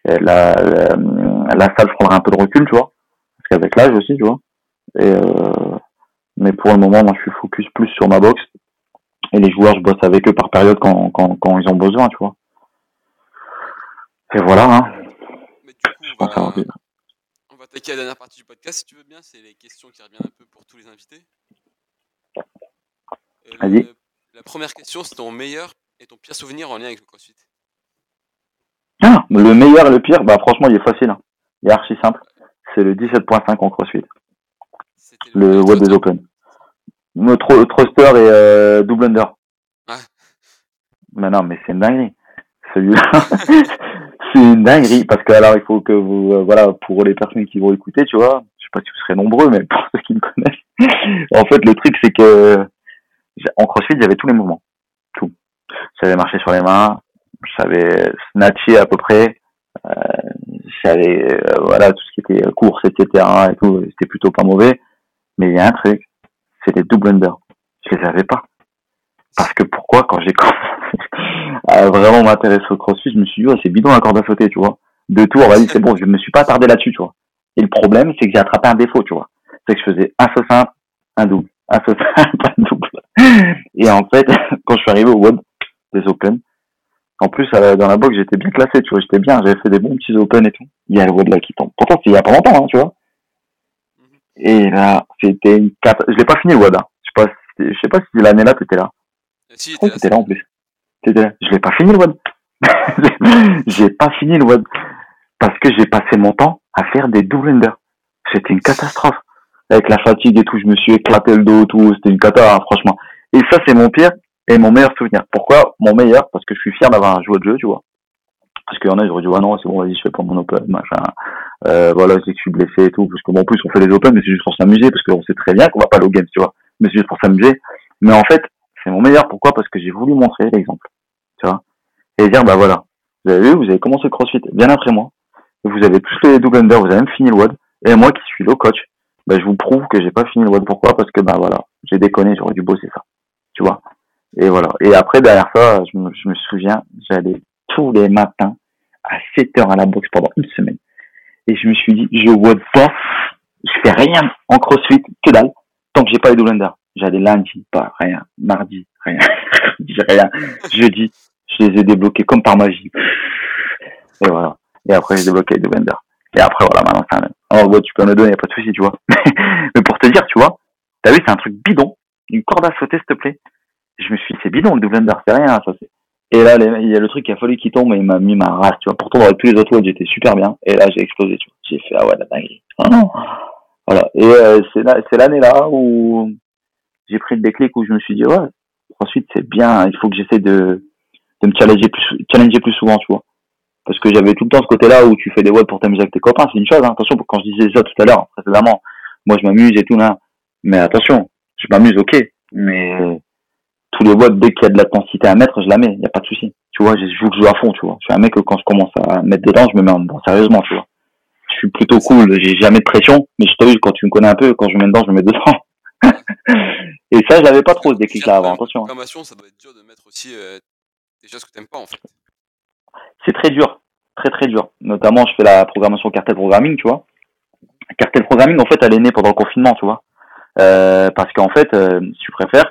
la, la, salle prendra un peu de recul, tu vois, parce qu'avec l'âge aussi, tu vois. Et euh, mais pour le moment, moi, je suis focus plus sur ma boxe et les joueurs, je bosse avec eux par période quand quand, quand ils ont besoin, tu vois. Et voilà. Hein. on va attaquer la dernière partie du podcast, si tu veux bien. C'est les questions qui reviennent un peu pour tous les invités. Euh, Vas-y. le- La première question, c'est ton meilleur et ton pire souvenir en lien avec le CrossFit. Ah, le meilleur et le pire, bah franchement, il est facile. hein. Il est archi simple. C'est le 17.5 en CrossFit, C'était le WOD des Open. Notre thruster et euh, double under. Ouais. Mais non, mais c'est une dinguerie. Celui-là, c'est une dinguerie parce que alors il faut que vous, euh, voilà, pour les personnes qui vont écouter, tu vois, je sais pas si vous serez nombreux, mais pour ceux qui me connaissent, en fait, le truc c'est que en CrossFit, j'avais tous les mouvements, tout. Je savais marcher sur les mains, je savais à peu près, euh, euh, voilà, tout ce qui était course, etc. et tout, c'était plutôt pas mauvais. Mais il y a un truc, les double under. Je les avais pas. Parce que pourquoi, quand j'ai commencé à vraiment m'intéresser au crossfit, je me suis dit, oh, c'est bidon la corde à sauter, tu vois. Deux tours, vas-y, c'est bon, je me suis pas attardé là-dessus, tu vois. Et le problème, c'est que j'ai attrapé un défaut, tu vois. C'est que je faisais un saut simple, un double, un saut simple, un double. Et en fait, quand je suis arrivé au WOD des Open, en plus, la- dans la box, j'étais bien classé, tu vois, j'étais bien, j'avais fait des bons petits Open et tout. Il y a le WOD là qui tombe. Pourtant, c'est il y a pas longtemps, hein, tu vois. Et là, c'était une cata- Je l'ai pas fini le hein. Je sais pas, si- je sais pas si l'année là, t'étais là. Euh, Si, Je crois que t'étais là en plus. Je l'ai pas fini le WOD. j'ai pas fini le WOD. Parce que j'ai passé mon temps à faire des double under. C'était une catastrophe. Avec la fatigue et tout, je me suis éclaté le dos, tout. C'était une cata, hein, franchement. Et ça, c'est mon pire et mon meilleur souvenir. Pourquoi? Mon meilleur Parce que je suis fier d'avoir joué au jeu, tu vois. Parce qu'il y en a, ils auraient dit, ouais, non, c'est bon, vas-y, je fais pas mon open, machin. Euh, voilà, je dis que je suis blessé et tout. Parce que bon, en plus, on fait les open, mais c'est juste pour s'amuser, parce qu'on sait très bien qu'on va pas aller au games, tu vois. Mais c'est juste pour s'amuser. Mais en fait, c'est mon meilleur. Pourquoi? Parce que j'ai voulu montrer l'exemple, tu vois. Et dire, bah voilà, vous avez vu, vous avez commencé le crossfit bien après moi. Vous avez tous fait les double under, vous avez même fini le WOD. Et moi qui suis low coach, bah, je vous prouve que j'ai pas fini le WOD. Pourquoi? Parce que, bah voilà, j'ai déconné, j'aurais dû bosser ça. Tu vois? Et voilà. Et après, derrière ça, je me, souviens, j'allais tous les matins à 7 heures à la boxe pendant une semaine. Et je me suis dit, je WOD pas, je fais rien en crossfit, que dalle, tant que j'ai pas les double under. J'allais lundi, pas rien. Mardi, rien. Rien. Jeudi, je les ai débloqués comme par magie. Et voilà. Et après, j'ai débloqué les under. Et après, voilà, maintenant, c'est un... Alors, ouais, tu peux me le donner, pas de souci, tu vois. Mais pour te dire, tu vois, t'as vu, c'est un truc bidon. Une corde à sauter, s'il te plaît. Je me suis dit, c'est bidon, le double under, c'est rien. Et là, il y a le truc qui a fallu qu'il tombe et il m'a mis ma race, tu vois. Pourtant, dans tous les autres j'étais super bien. Et là, j'ai explosé, tu vois. J'ai fait, ah ouais, la dinguerie. Ah non. Voilà. Et euh, c'est là- c'est l'année là où j'ai pris le déclic où je me suis dit, ouais, ensuite, c'est bien, il faut que j'essaie de, de me challenger plus, challenger plus souvent, tu vois. Parce que j'avais tout le temps ce côté-là où tu fais des WOD pour t'amuser avec tes copains, c'est une chose, hein. Attention, quand je disais ça tout à l'heure, précédemment, moi, je m'amuse et tout, là. Mais attention, je m'amuse, ok. Mais euh, tous les WOD, dès qu'il y a de l'intensité à mettre, je la mets, y a pas de souci. Tu vois, je joue, je joue à fond, tu vois. Je suis un mec que quand je commence à mettre dedans, je me mets en dedans, sérieusement, tu vois. Je suis plutôt cool, j'ai jamais de pression, mais je t'avoue, quand tu me connais un peu, quand je me mets dedans, je me mets dedans. et ça, je l'avais pas trop, ce déclic-là avant, attention. hein. Programmation, ça doit être dur de mettre aussi euh, des choses que t'aimes pas en fait. c'est très dur, très très dur. Notamment, je fais la programmation cartel programming, tu vois. Cartel programming, en fait, elle est née pendant le confinement, tu vois. Euh, parce qu'en fait, euh, si tu préfères,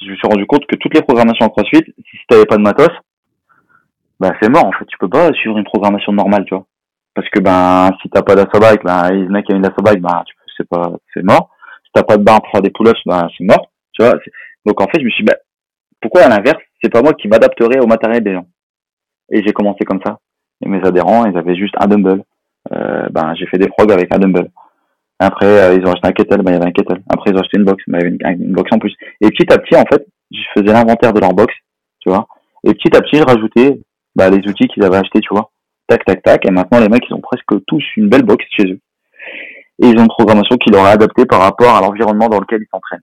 je me suis rendu compte que toutes les programmations en CrossFit, si t'avais pas de matos, bah c'est mort en fait. Tu peux pas suivre une programmation normale, tu vois. Parce que ben si t'as pas d'assobike, ben le mec qui a une assobike, ben tu c'est pas, c'est mort. Si t'as pas de barre pour faire des pull-ups, ben c'est mort, tu vois. Donc en fait, je me suis dit, ben, pourquoi à l'inverse, c'est pas moi qui m'adapterai au matériel des gens. Et j'ai commencé comme ça. Et mes adhérents, ils avaient juste un dumbbell. Euh, ben, j'ai fait des frogs avec un dumbbell. Après, euh, ils ont acheté un kettle, ben, il y avait un kettle. Après, ils ont acheté une box, ben, il y avait une, une box en plus. Et petit à petit, en fait, je faisais l'inventaire de leur box, tu vois. Et petit à petit, je rajoutais bah, les outils qu'ils avaient achetés, tu vois. Tac, tac, tac. Et maintenant, les mecs, ils ont presque tous une belle box chez eux. Et ils ont une programmation qui leur est adaptée par rapport à l'environnement dans lequel ils s'entraînent.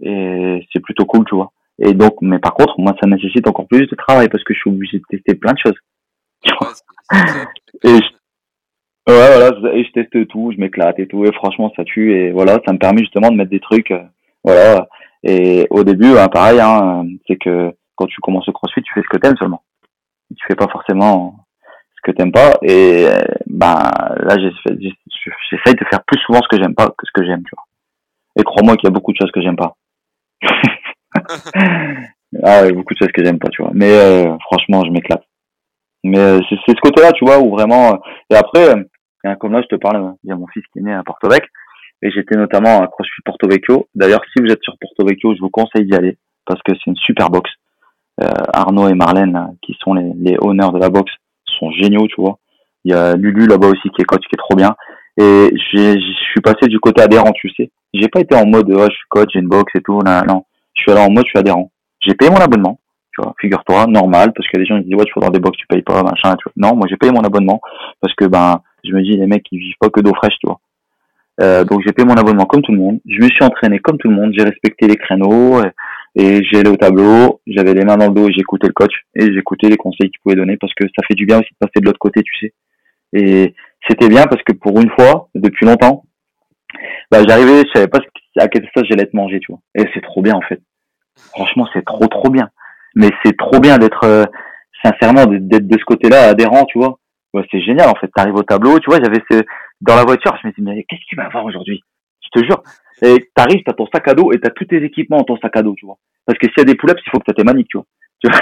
Et c'est plutôt cool, tu vois. Et donc, mais par contre, moi, ça nécessite encore plus de travail parce que je suis obligé de tester plein de choses. Et je- Ouais, voilà, et je teste tout, je m'éclate et tout, et franchement, ça tue, et voilà, ça me permet justement de mettre des trucs, euh, voilà. Et au début, hein, pareil, hein, c'est que quand tu commences le crossfit, tu fais ce que t'aimes seulement. Tu fais pas forcément ce que t'aimes pas, et ben là, j'essaye de faire plus souvent ce que j'aime pas que ce que j'aime, tu vois. Et crois-moi qu'il y a beaucoup de choses que j'aime pas. ah, a beaucoup de choses que j'aime pas, tu vois. Mais euh, franchement, je m'éclate. Mais euh, c'est ce côté-là, tu vois, où vraiment. euh, Et après, euh, comme là, je te parle, il y a mon fils qui est né à Porto Vecchio. Et j'étais notamment à CrossFit Porto Vecchio. D'ailleurs, si vous êtes sur Porto Vecchio, je vous conseille d'y aller parce que c'est une super. Euh, Arnaud et Marlène, qui sont les, les honneurs de la boxe, sont géniaux, tu vois. Il y a Lulu là-bas aussi qui est coach, qui est trop bien. Et je suis passé du côté adhérent, tu sais. J'ai pas été en mode, ouais, je suis coach, j'ai une boxe et tout. Non, non. Je suis allé en mode, je suis adhérent. J'ai payé mon abonnement, tu vois. Figure-toi, normal, parce que les gens ils disent, ouais, tu faudra des box, tu payes pas, machin, tu vois. Non, moi j'ai payé mon abonnement parce que ben, je me dis, les mecs ils vivent pas que d'eau fraîche, tu vois. Euh, donc j'ai payé mon abonnement comme tout le monde. Je me suis entraîné comme tout le monde. J'ai respecté les créneaux et, j'ai allé au tableau. J'avais les mains dans le dos et j'écoutais le coach et j'écoutais les conseils qu'il pouvait donner parce que ça fait du bien aussi de passer de l'autre côté, tu sais. Et c'était bien parce que pour une fois, depuis longtemps, bah, j'arrivais, je savais pas à quel stade j'allais être mangé, tu vois. Et c'est trop bien en fait. Franchement, c'est trop trop bien. Mais c'est trop bien d'être euh, sincèrement d'être de ce côté-là adhérent, tu vois. Ouais, c'est génial en fait. T'arrives au tableau, tu vois. J'avais ce... dans la voiture, je me dis mais qu'est-ce qu'il va avoir aujourd'hui? Je te jure. Et t'arrives, t'as ton sac à dos et t'as tous tes équipements dans ton sac à dos, tu vois. Parce que s'il y a des pull-ups, il faut que t'aies tes maniques, tu vois. Tu vois,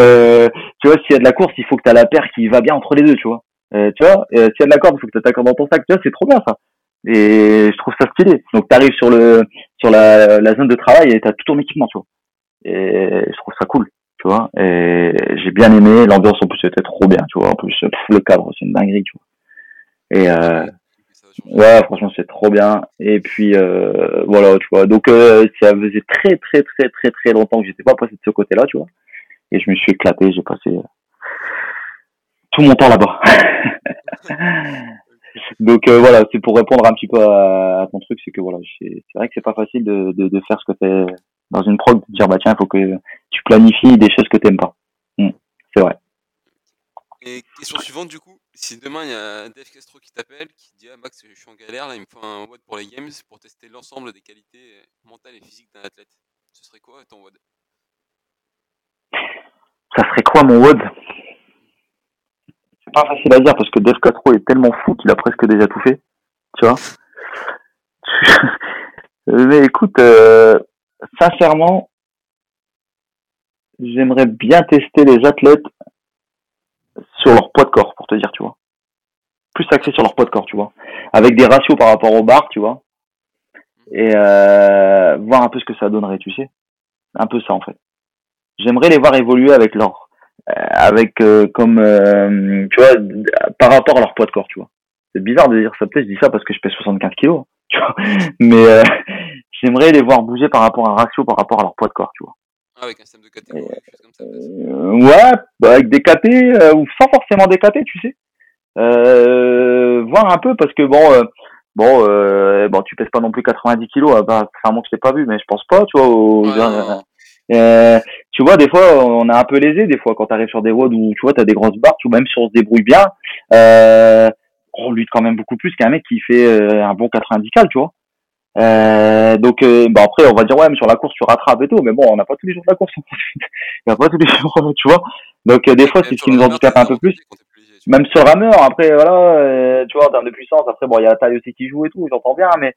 euh, tu s'il y a de la course, il faut que t'as la paire qui va bien entre les deux, tu vois. Euh, tu vois, s'il y a de la corde, il faut que corde dans ton sac, tu vois. C'est trop bien ça. Et je trouve ça stylé. Donc t'arrives sur le sur la, la zone de travail et t'as tout ton équipement, tu vois. Et je trouve ça cool tu vois. Et j'ai bien aimé, l'ambiance en plus était trop bien, tu vois. En plus, le cadre, c'est une dinguerie, tu vois. Et euh, ouais, franchement, c'est trop bien. Et puis euh, voilà, tu vois. Donc euh, ça faisait très très très très très longtemps que j'étais pas passé de ce côté-là, tu vois. Et je me suis éclaté, j'ai passé tout mon temps là-bas. Donc euh, voilà, c'est pour répondre un petit peu à, ton truc, c'est que voilà, c'est vrai que c'est pas facile de, de, de faire ce que tu dans une prog, de dire bah tiens, il faut que tu planifies des choses que t'aimes pas. Hmm, c'est vrai. Et question suivante du coup, si demain il y a un Dev Castro qui t'appelle, qui dit ah Max, je suis en galère, là il me faut un WOD pour les games pour tester l'ensemble des qualités mentales et physiques d'un athlète, ce serait quoi ton WOD? Ça serait quoi mon WOD? Pas facile à dire parce que Dev Castro est tellement fou qu'il a presque déjà tout fait, tu vois. Mais écoute, euh, sincèrement, j'aimerais bien tester les athlètes sur leur poids de corps, pour te dire, tu vois. Plus axé sur leur poids de corps, tu vois. Avec des ratios par rapport au bar, tu vois. Et euh, voir un peu ce que ça donnerait, tu sais. Un peu ça, en fait. J'aimerais les voir évoluer avec leur... Euh, avec euh, comme... tu vois, par rapport à leur poids de corps, tu vois. C'est bizarre de dire ça, peut-être je dis ça parce que je pèse 75 kilos, tu vois. Mais j'aimerais les voir bouger par rapport à un ratio, par rapport à leur poids de corps, tu vois. Ah, avec un système de KT, comme ça. Euh, ouais, bah, avec des KT, euh, ou sans forcément des KT, tu sais. Euh, voir un peu, parce que bon, euh, bon, euh, bon, tu pèses pas non plus 90 kilos, ah, bah, enfin, moi, je l'ai pas vu, mais je pense pas, tu vois. Au, tu vois, des fois, on est un peu lésé, des fois, quand tu arrives sur des roads où, tu vois, t'as des grosses barres, ou même si on se débrouille bien, on lutte quand même beaucoup plus qu'un mec qui fait un bon 90 cal, tu vois. Euh, donc euh, bah après on va dire ouais mais sur la course tu rattrapes et tout mais bon on n'a pas tous les jours de la course il n'y a pas tous les jours tu vois. Donc euh, des fois c'est ce qui nous handicape un peu plus. même sur rameur après voilà euh, tu vois en termes de puissance après bon il y a la taille aussi qui joue et tout j'entends bien mais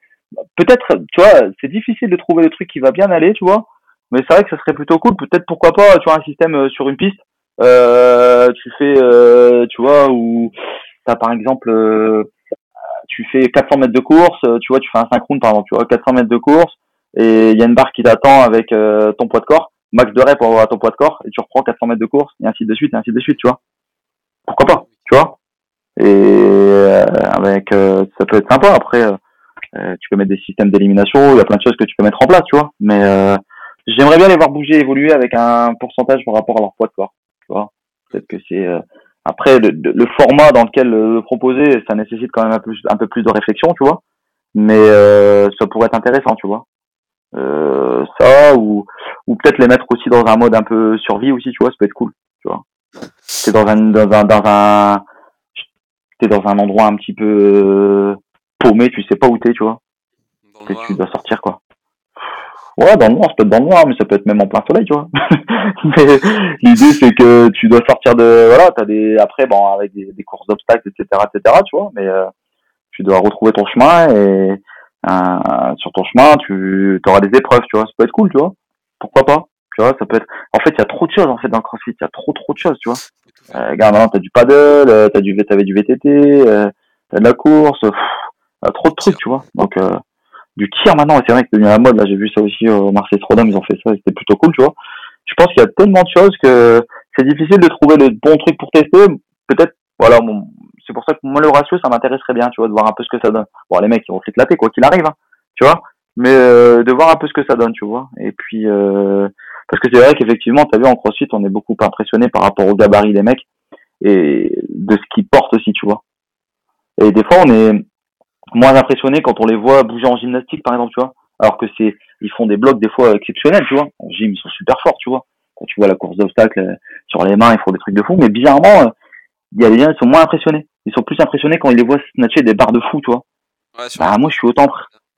peut-être tu vois c'est difficile de trouver le truc qui va bien aller tu vois mais c'est vrai que ça serait plutôt cool peut-être pourquoi pas tu vois un système sur une piste tu fais tu vois ou t'as par exemple tu fais 400 mètres de course, euh, tu vois, tu fais un synchrone pardon, tu vois, 400 mètres de course, et il y a une barre qui t'attend avec euh, ton poids de corps, max de rep avoir ton poids de corps, et tu reprends 400 mètres de course, et ainsi de suite, et ainsi de suite, tu vois. Pourquoi pas, tu vois Et euh, avec, ça peut être sympa. Après, tu peux mettre des systèmes d'élimination, il y a plein de choses que tu peux mettre en place, tu vois. Mais j'aimerais bien les voir bouger, évoluer avec un pourcentage par rapport à leur poids de corps, tu vois. Peut-être que c'est après, le, le, format dans lequel le proposer, ça nécessite quand même un peu, un peu plus de réflexion, tu vois. Mais euh, ça pourrait être intéressant, tu vois. Euh, ça, ou, ou peut-être les mettre aussi dans un mode un peu survie aussi, tu vois, ça peut être cool, tu vois. T'es dans un, dans un, dans un, t'es dans un endroit un petit peu euh, paumé, tu sais pas où t'es, tu vois. Et tu dois sortir, quoi. Ouais, dans le noir, ça peut être dans le noir, mais ça peut être même en plein soleil, tu vois. mais l'idée, c'est que tu dois sortir de, voilà, t'as des, après, bon, avec des, des courses d'obstacles, etc., etc., tu vois, mais euh, tu dois retrouver ton chemin et euh, sur ton chemin, tu auras des épreuves, tu vois, ça peut être cool, tu vois. Pourquoi pas, tu vois, ça peut être. En fait, il y a trop de choses en fait dans le CrossFit, il y a trop trop de choses, tu vois. Euh, regarde, maintenant, t'as du paddle, euh, t'as du, t'avais du VTT, euh, a de la course, pff, a trop de trucs, tu vois. Donc, euh, du tir maintenant, c'est vrai que c'est devenu la mode, là, j'ai vu ça aussi au Marseille Strodome, ils ont fait ça, c'était plutôt cool, tu vois. Je pense qu'il y a tellement de choses que c'est difficile de trouver le bon truc pour tester. Peut-être, voilà, bon, c'est pour ça que moi, le ratio, ça m'intéresserait bien, tu vois, de voir un peu ce que ça donne. Bon, les mecs, ils vont s'éclater, quoi qu'il arrive, hein, tu vois. Mais euh, de voir un peu ce que ça donne, tu vois. Et puis, euh, parce que c'est vrai qu'effectivement, tu as vu, en CrossFit, on est beaucoup impressionné par rapport au gabarit des mecs et de ce qu'ils portent aussi, tu vois. Et des fois, on est moins impressionné quand on les voit bouger en gymnastique, par exemple, tu vois. Alors que c'est, ils font des blocs des fois exceptionnels, tu vois. En gym, ils sont super forts, tu vois. Quand tu vois la course d'obstacles euh, sur les mains, ils font des trucs de fou. Mais bizarrement, euh, il y a des gens, ils sont moins impressionnés. Ils sont plus impressionnés quand ils les voient snatcher des barres de fou, tu vois. Ouais, Bah, moi, je suis autant.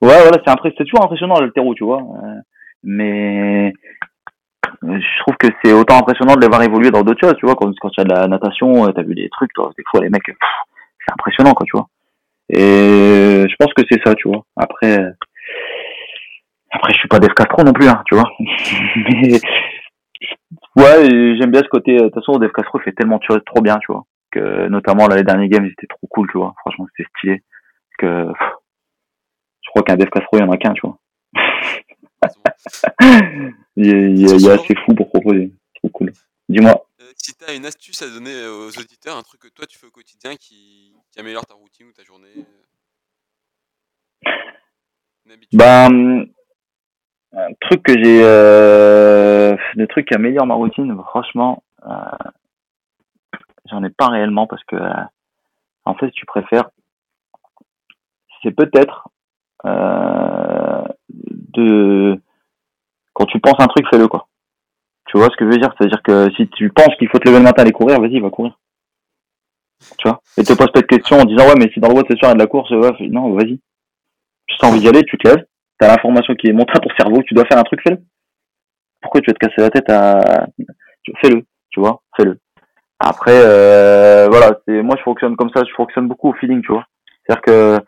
Ouais, voilà, c'est toujours impressionnant l'altéro, tu vois. Euh, mais je trouve que c'est autant impressionnant de les voir évoluer dans d'autres choses, tu vois. Quand, quand tu as de la natation, t'as vu des trucs, toi, des fois, les mecs, c'est impressionnant, quoi, tu vois. Et je pense que c'est ça, tu vois. Après, après, je suis pas Def Castro non plus, hein, tu vois. mais ouais, j'aime bien ce côté. euh, De toute façon, Def Castro fait tellement de choses trop bien, tu vois. Que notamment là, les derniers games, ils étaient trop cool, tu vois. Franchement, c'était stylé. Que je crois qu'un Def Castro, il y en a qu'un, tu vois. il, il il est assez fou pour proposer. Trop cool. Dis-moi. Euh, si tu as une astuce à donner euh, aux auditeurs, un truc que toi tu fais au quotidien qui, qui améliore ta routine ou ta journée. Ben, un truc que j'ai, euh, des trucs qui améliorent ma routine, franchement, euh, j'en ai pas réellement parce que, euh, en fait, tu préfères, c'est peut-être de, quand tu penses un truc, fais-le quoi. Tu vois ce que je veux dire? C'est-à-dire que si tu penses qu'il faut te lever le matin aller courir, vas-y, va courir. Tu vois Et te pose pas de questions en disant ouais, mais si dans le boîte ce soir il y a de la course, non, vas-y. Si t'as envie d'y aller, tu te lèves, t'as l'information qui est montée à ton cerveau, tu dois faire un truc, fais-le. Pourquoi tu vas te casser la tête à... tu- Fais-le, tu vois, fais-le. Après, euh, voilà, c'est moi je fonctionne comme ça, je fonctionne beaucoup au feeling, tu vois. C'est-à-dire que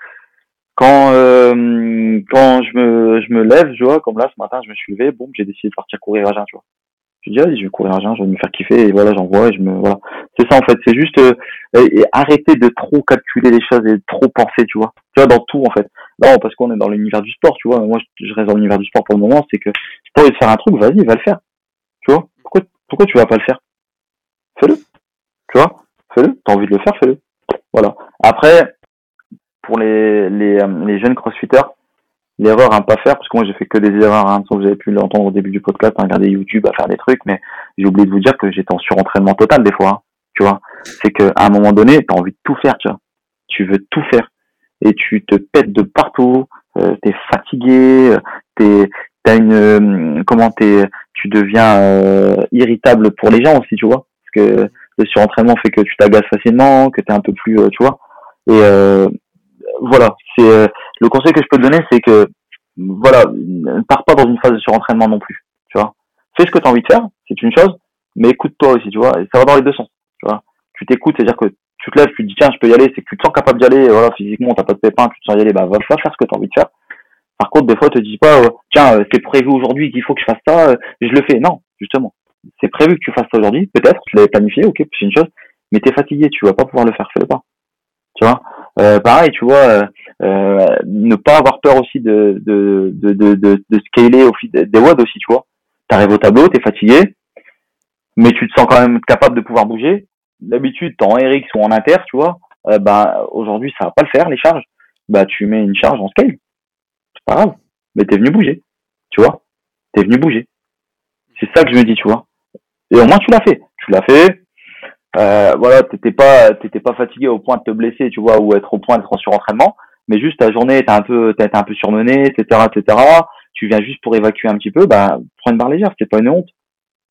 quand euh, quand je me je me lève, tu vois, comme là ce matin, je me suis levé, boum, j'ai décidé de partir courir à jeun, tu vois. Je vais courir à jeun, je vais me faire kiffer et voilà, j'envoie et je me voilà. C'est ça en fait, c'est juste euh, arrêter de trop calculer les choses et de trop penser, tu vois. Tu vois dans tout en fait. Non, parce qu'on est dans l'univers du sport, tu vois. Moi, je, je reste dans l'univers du sport pour le moment, c'est que si t'as envie de faire un truc, vas-y, va le faire. Tu vois? Pourquoi pourquoi tu vas pas le faire? Fais-le. Tu vois? Fais-le. T'as envie de le faire, fais-le. Voilà. Après, pour les les, euh, les jeunes crossfitters, l'erreur à ne pas faire, parce que moi j'ai fait que des erreurs, hein, vous avez pu l'entendre au début du podcast, à regarder YouTube, à faire des trucs, mais j'ai oublié de vous dire que j'étais en surentraînement total des fois, hein, tu vois? C'est qu'à un moment donné, t'as envie de tout faire, tu vois. Tu veux tout faire. Et tu te pètes de partout, euh, t'es fatigué, euh, t'es, t'as une, euh, comment t'es, tu deviens euh, irritable pour les gens aussi, tu vois. Parce que le surentraînement fait que tu t'agaces facilement, que t'es un peu plus, euh, tu vois. Et euh, voilà, c'est le conseil que je peux te donner, c'est que voilà, ne pars pas dans une phase de surentraînement non plus, tu vois. Fais ce que tu as envie de faire, c'est une chose, mais écoute-toi aussi, tu vois, et ça va dans les deux sens, tu t'écoutes, c'est-à-dire que tu te lèves, tu te dis tiens, je peux y aller, c'est que tu te sens capable d'y aller, voilà, physiquement, t'as pas de pépin, tu te sens y aller, bah va faire ce que tu as envie de faire. Par contre, des fois, te dis pas euh, tiens, euh, c'est prévu aujourd'hui qu'il faut que je fasse ça, euh, je le fais. Non, justement. C'est prévu que tu fasses ça aujourd'hui, peut-être, tu l'avais planifié, ok, c'est une chose, mais t'es fatigué, tu vas pas pouvoir le faire, fais-le pas. Tu. Euh, pareil, tu vois, euh, euh, ne pas avoir peur aussi de de de scaler au fil des des WOD aussi, tu vois. T'arrives au tableau, t'es fatigué, mais tu te sens quand même capable de pouvoir bouger. D'habitude, t'es en RX ou en inter, tu vois. Euh, bah aujourd'hui, ça va pas le faire les charges. Bah tu mets une charge en scale, c'est pas grave. Mais t'es venu bouger, tu vois. T'es venu bouger. C'est ça que je me dis, tu vois. Et au moins tu l'as fait. Tu l'as fait. Euh, voilà, t'étais pas, t'étais pas fatigué au point de te blesser, tu vois, ou être au point d'être en surentraînement, mais juste ta journée t'es un peu, t'as un peu surmené, etc., etc. Tu viens juste pour évacuer un petit peu, bah prends une barre légère, c'est pas une honte,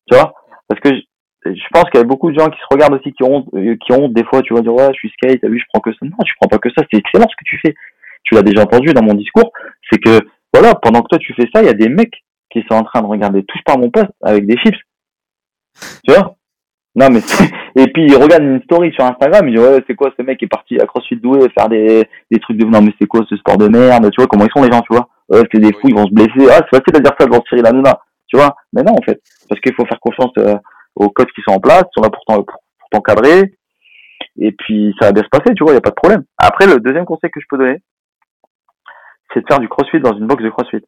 tu vois, parce que je, je pense qu'il y a beaucoup de gens qui se regardent aussi qui ont, euh, qui ont des fois, tu vois, dire ouais, je suis skate, t'as vu, je prends que ça. Non, tu prends pas que ça, c'est excellent ce que tu fais. Tu l'as déjà entendu dans mon discours, c'est que voilà, pendant que toi tu fais ça, il y a des mecs qui sont en train de regarder touche par mon poste avec des chips, tu vois? Non mais c'est- et puis il regarde une story sur Instagram, il dit ouais c'est quoi ce mec qui est parti à CrossFit doué faire des, des trucs de non mais c'est quoi ce sport de merde, tu vois comment ils sont les gens, tu vois. Ouais, c'est des fous, ils vont se blesser. Ah c'est facile de dire ça devant Cyril Hanouna, tu vois. Mais non en fait, parce qu'il faut faire confiance euh, aux coachs qui sont en place, qui sont là pour t'en- pour- pour t'encadrer. Et puis, ça va bien se passer, tu vois, il n'y a pas de problème. Après, le deuxième conseil que je peux donner, c'est de faire du crossfit dans une box de crossfit.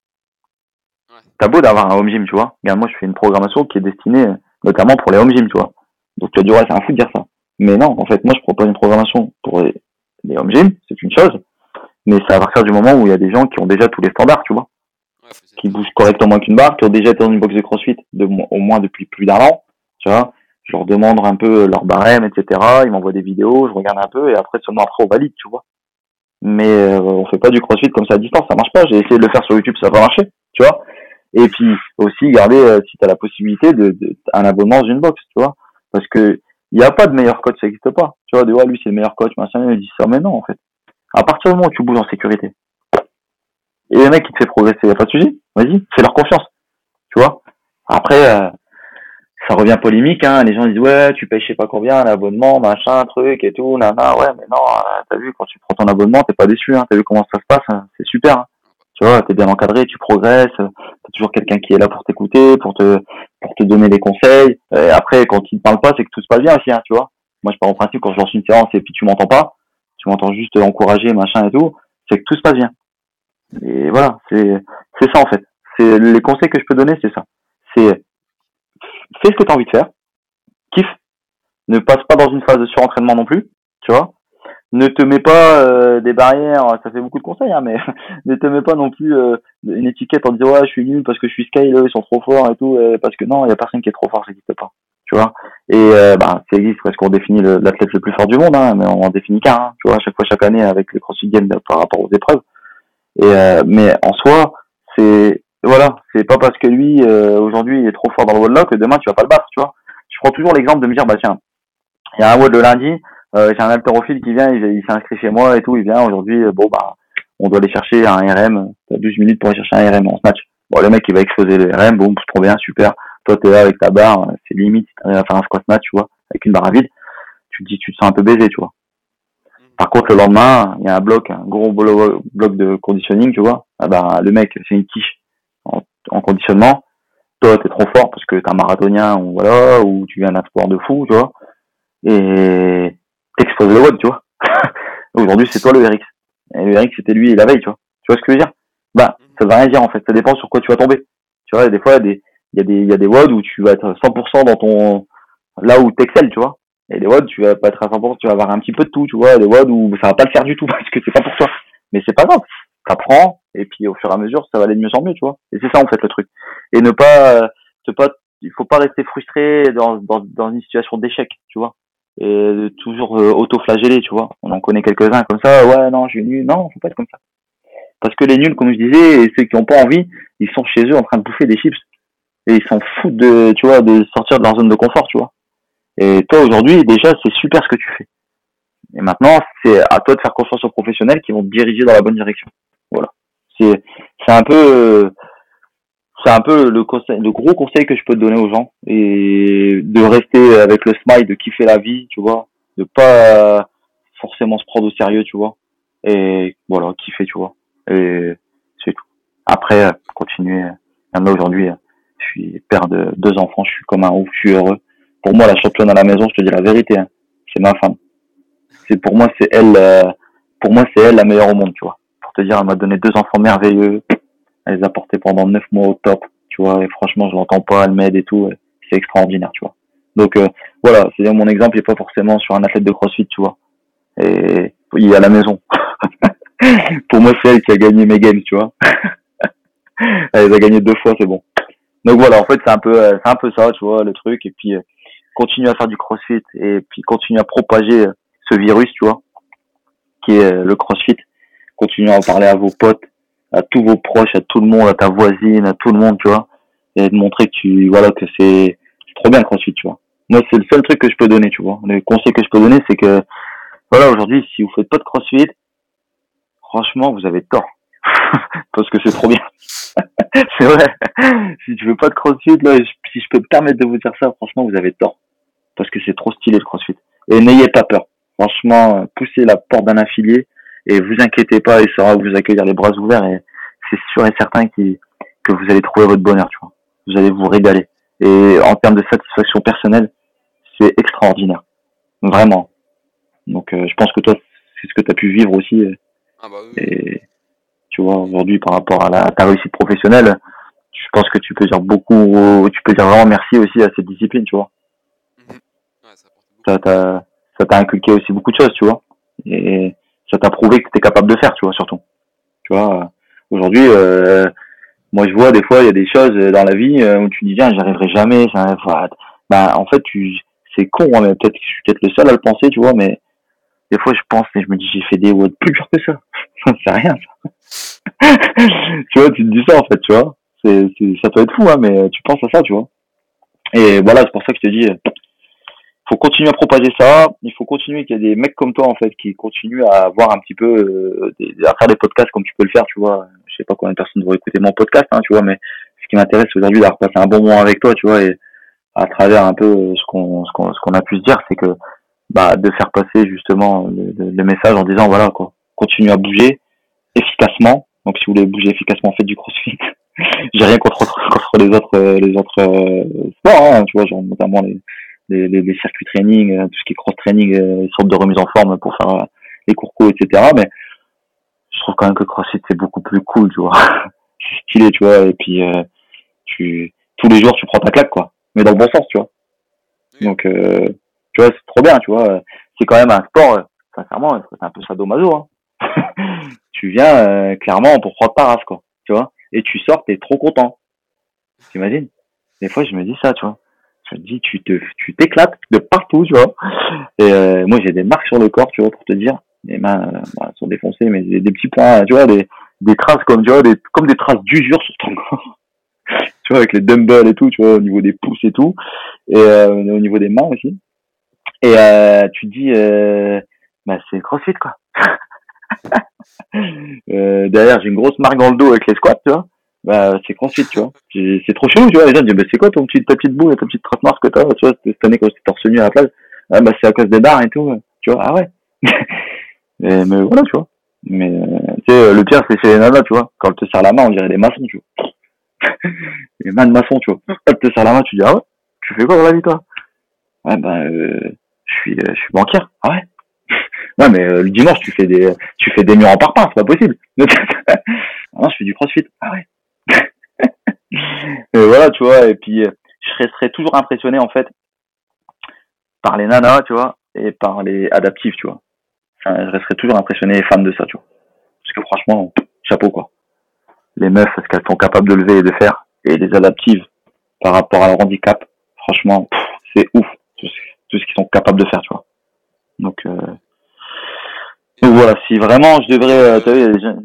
T'as beau d'avoir un home gym, tu vois. Regarde, moi, je fais une programmation qui est destinée notamment pour les home gym, tu vois. Donc, tu dire, ouais, c'est un fou de dire ça. Mais non, en fait, moi, je propose une programmation pour les, les home gym, c'est une chose. Mais c'est à partir du moment où il y a des gens qui ont déjà tous les standards, tu vois. qui bougent correctement avec une barre, qui ont déjà été dans une box de crossfit de, au moins depuis plus d'un an, tu vois. Je leur demande un peu leur barème, etc. Ils m'envoient des vidéos, je regarde un peu et après, seulement après, on valide, tu vois. Mais euh, on fait pas du crossfit comme ça à distance, ça marche pas. J'ai essayé de le faire sur YouTube, ça va pas marcher, tu vois. Et puis aussi garder, euh, si tu as la possibilité, de, de, un abonnement dans une box, tu vois. Parce que il n'y a pas de meilleur coach, ça n'existe pas. Tu vois, de ouais, lui c'est le meilleur coach, machin, il dit ça, mais non, en fait. À partir du moment où tu bouges en sécurité, et les mecs qui te fait progresser, y a pas de souci, vas-y, fais leur confiance. Tu vois? Après, euh, ça revient polémique, hein. Les gens disent ouais, tu payes je sais pas combien, l'abonnement, machin, truc et tout, nana, ouais, mais non, euh, t'as vu quand tu prends ton abonnement, t'es pas déçu, hein. T'as vu comment ça se passe, hein. c'est super. Hein. Tu vois, t'es bien encadré, tu progresses, t'as toujours quelqu'un qui est là pour t'écouter, pour te pour te donner des conseils. Et après, quand il te parle pas, c'est que tout se passe bien aussi, hein, tu vois. Moi, je pars en principe quand je lance une séance et puis tu m'entends pas, tu m'entends juste encourager, machin et tout, c'est que tout se passe bien. Et voilà, c'est c'est ça en fait. C'est les conseils que je peux donner, c'est ça. C'est fais ce que tu as envie de faire, kiffe, ne passe pas dans une phase de surentraînement non plus, tu vois. Ne te mets pas euh, des barrières, ça fait beaucoup de conseils, hein, mais ne te mets pas non plus euh, une étiquette en disant ouais je suis nul parce que je suis Sky, ils sont trop forts et tout, parce que non, il y a personne qui est trop fort, ça n'existe pas, tu vois? Et euh, bah, ça existe parce qu'on définit l'athlète le, plus fort du monde, hein, mais on en définit qu'un, hein, tu vois, chaque fois chaque année avec les CrossFit Games par rapport aux épreuves. Et euh, mais en soi, c'est voilà, c'est pas parce que lui euh, aujourd'hui il est trop fort dans le wall que demain tu vas pas le battre, tu vois? Je prends toujours l'exemple de me dire bah tiens, il y a un wall le lundi, euh, j'ai un haltérophile qui vient, il, s'est inscrit chez moi et tout, il vient aujourd'hui, bon bah on doit aller chercher un RM, t'as 12 minutes pour aller chercher un RM en snatch. Bon le mec il va exploser le RM, bon trop bien, super. Toi t'es là avec ta barre, c'est limite à faire un squat snatch, tu vois, avec une barre à vide, tu te dis tu te sens un peu baisé, tu vois. Par contre, le lendemain, il y a un bloc, un gros bloc de conditioning, tu vois. Ah bah, le mec, c'est une quiche en, conditionnement. Toi, t'es trop fort parce que t'es un marathonien ou voilà, ou tu viens d'un sport de fou, tu vois. Et t'exposes le web, tu vois. Aujourd'hui, c'est toi le RX. Et le RX, c'était lui la veille, tu vois. Tu vois ce que je veux dire? Bah, ça veut rien dire, en fait. Ça dépend sur quoi tu vas tomber. Tu vois, des fois, il y a des, y a des, des WOD où tu vas être 100% dans ton, là où t'excelles, tu vois. Et les WOD, tu vas pas être à 100%, tu vas avoir un petit peu de tout, tu vois. Les WOD où ça va pas le faire du tout parce que c'est pas pour toi. Mais c'est pas grave. T'apprends, et puis au fur et à mesure, ça va aller de mieux en mieux, tu vois. Et c'est ça, en fait, le truc. Et ne pas, ne pas, il faut pas rester frustré dans, dans, dans une situation d'échec, tu vois. Et toujours euh, auto-flageller, tu vois. On en connaît quelques-uns comme ça. Ouais, non, j'ai nul. Non, faut pas être comme ça. Parce que les nuls, comme je disais, et ceux qui ont pas envie, ils sont chez eux en train de bouffer des chips. Et ils s'en foutent de, tu vois, de sortir de leur zone de confort, tu vois. Et toi, aujourd'hui, déjà, c'est super ce que tu fais. Et maintenant, c'est à toi de faire confiance aux professionnels qui vont te diriger dans la bonne direction. Voilà. C'est, c'est un peu, c'est un peu le conseil, le gros conseil que je peux te donner aux gens. Et de rester avec le smile, de kiffer la vie, tu vois. De pas forcément se prendre au sérieux, tu vois. Et voilà, kiffer, tu vois. Et c'est tout. Après, continuer. Là, aujourd'hui, je suis père de deux enfants, je suis comme un ouf, je suis heureux pour moi, la championne à la maison, je te dis la vérité, hein, c'est ma femme. C'est pour moi, c'est elle, euh, pour moi, c'est elle la meilleure au monde, tu vois. Pour te dire, elle m'a donné deux enfants merveilleux. Elle les a portés pendant neuf mois au top, tu vois. Et franchement, je l'entends pas, elle m'aide et tout. C'est extraordinaire, tu vois. Donc euh, voilà, c'est mon exemple n'est pas forcément sur un athlète de CrossFit, tu vois. Et il est à la maison. pour moi, c'est elle qui a gagné mes games, tu vois. elle les a gagné deux fois, c'est bon. Donc voilà, en fait, c'est un peu, euh, c'est un peu ça, tu vois, le truc. Et puis, continuer à faire du crossfit et puis continuer à propager ce virus, tu vois, qui est le crossfit. Continuer à en parler à vos potes, à tous vos proches, à tout le monde, à ta voisine, à tout le monde, tu vois, et de montrer que tu, voilà, que c'est trop bien le crossfit, tu vois. Moi, c'est le seul truc que je peux donner, tu vois. Le conseil que je peux donner, c'est que, voilà, aujourd'hui, si vous faites pas de crossfit, franchement, vous avez tort. Parce que c'est trop bien. c'est vrai. Si tu veux pas de crossfit, là, si je peux me permettre de vous dire ça, franchement, vous avez tort. Parce que c'est trop stylé le crossfit. Et n'ayez pas peur. Franchement, poussez la porte d'un affilié et vous inquiétez pas, il saura vous accueillir les bras ouverts et c'est sûr et certain que vous allez trouver votre bonheur, tu vois. Vous allez vous régaler. Et en termes de satisfaction personnelle, c'est extraordinaire. Vraiment. Donc, euh, je pense que toi, c'est ce que tu as pu vivre aussi. euh, Ah bah oui. Et tu vois, aujourd'hui, par rapport à, la, à ta réussite professionnelle, je pense que tu peux dire beaucoup, tu peux dire vraiment merci aussi à cette discipline, tu vois. Mhm. Ouais, ça t'a inculqué aussi beaucoup de choses, tu vois. Et ça t'a prouvé que tu es capable de faire, tu vois, surtout. Tu vois, euh, aujourd'hui, euh, moi, je vois des fois, il y a des choses dans la vie euh, où tu dis, viens, j'y arriverai jamais. Ça, enfin, bah, en fait, tu, c'est con, hein, mais peut-être que je suis peut-être le seul à le penser, tu vois, mais des fois, je pense et je me dis, j'ai fait des WOD plus dur que ça. c'est rien, ça. tu vois, tu te dis ça, en fait, tu vois. C'est, ça peut être fou, hein, mais tu penses à ça, tu vois. Et voilà, c'est pour ça que je te dis, euh, faut continuer à propager ça. Il faut continuer qu'il y ait des mecs comme toi, en fait, qui continuent à avoir un petit peu, euh, des, à faire des podcasts comme tu peux le faire, tu vois. Je sais pas combien de personnes vont écouter mon podcast, hein, tu vois, mais ce qui m'intéresse aujourd'hui d'avoir passé un bon moment avec toi, tu vois, et à travers un peu euh, ce qu'on, ce qu'on, ce qu'on a pu se dire, c'est que, bah, de faire passer justement le, le- le message en disant, voilà, quoi, continue à bouger efficacement. Donc, si vous voulez bouger efficacement, faites du crossfit. J'ai rien contre, contre les autres, euh, les autres euh, sports, hein, tu vois, genre notamment les, les, les, les circuits training, euh, tout ce qui est cross training, euh, les sortes de remise en forme pour faire euh, les cours co, etc. Mais je trouve quand même que CrossFit c'est beaucoup plus cool, tu vois. c'est stylé, tu vois. Et puis euh, tu tous les jours tu prends ta claque, quoi. Mais dans le bon sens, tu vois. Donc euh, tu vois, c'est trop bien, tu vois. C'est quand même un sport, euh, sincèrement, c'est un peu sadomaso. Hein. tu viens euh, clairement pour prendre ta race, quoi. Tu vois. Et tu sors, t'es trop content. T'imagines? Des fois, je me dis ça, tu vois. Je me dis, tu te, tu t'éclates de partout, tu vois. Et euh, moi, j'ai des marques sur le corps, tu vois, pour te dire. Les mains euh, bah, sont défoncées, mais j'ai des petits points, tu vois, des, des traces comme, tu vois, des, comme des traces d'usure sur ton corps. tu vois, avec les dumbbells et tout, tu vois, au niveau des pouces et tout. Et euh, au niveau des mains aussi. Et tu te dis, bah, c'est crossfit, quoi. derrière, j'ai une grosse marque dans le dos avec les squats, tu vois. Bah, c'est crossfit, tu vois. C'est trop chelou, tu vois. Les gens disent, bah, c'est quoi ton petit, ta petite boule, ta petite trace noire que t'as, tu vois, cette année quand j'étais torse nu à la plage? Ah, bah, c'est à cause des barres et tout, tu vois. Ah ouais. mais, mais voilà, tu vois. Mais, euh, tu sais, le pire, c'est chez les nanas, tu vois. Quand elle te serre la main, on dirait des maçons, tu vois. les mains de maçons, tu vois. Elle te serre la main, tu dis, ah ouais, tu fais quoi dans la vie, toi? Ouais, bah, euh, je suis, euh, je suis banquière. Ah ouais. Ouais, mais euh, le dimanche, tu fais des, tu fais des murs en parpaing, c'est pas possible. ah non, je fais du crossfit. Ah ouais. et voilà, tu vois, et puis euh, je serais toujours impressionné en fait par les nanas, tu vois, et par les adaptifs, tu vois. Je resterais toujours impressionné et fan de ça, tu vois. Parce que franchement, chapeau quoi. Les meufs, ce qu'elles sont capables de lever et de faire, et les adaptives par rapport à leur handicap, franchement, c'est ouf tout ce qu'ils sont capables de faire, tu vois. Donc, euh, donc voilà, si vraiment je devrais, euh, t'as vu, il y a des gens-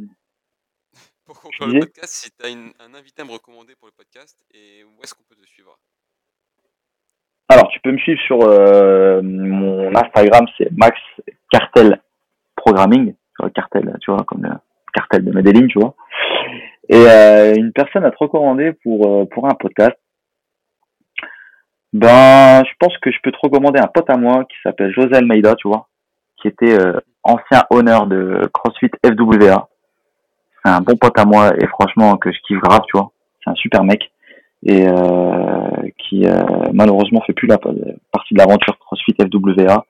Pour conclure le podcast, si tu as un invité à me recommander pour le podcast, et où est-ce qu'on peut te suivre? Alors, tu peux me suivre sur euh, mon Instagram, c'est Max Cartel Programming, cartel, tu vois, comme le cartel de Medellin, tu vois. Et euh, une personne à te recommander pour euh, pour un podcast. Ben, je pense que je peux te recommander un pote à moi qui s'appelle José Almeida, tu vois, qui était euh, ancien honneur de CrossFit FWA. C'est un bon pote à moi et franchement que je kiffe grave, tu vois. C'est un super mec et euh, qui euh, malheureusement fait plus la partie de l'aventure CrossFit FWA.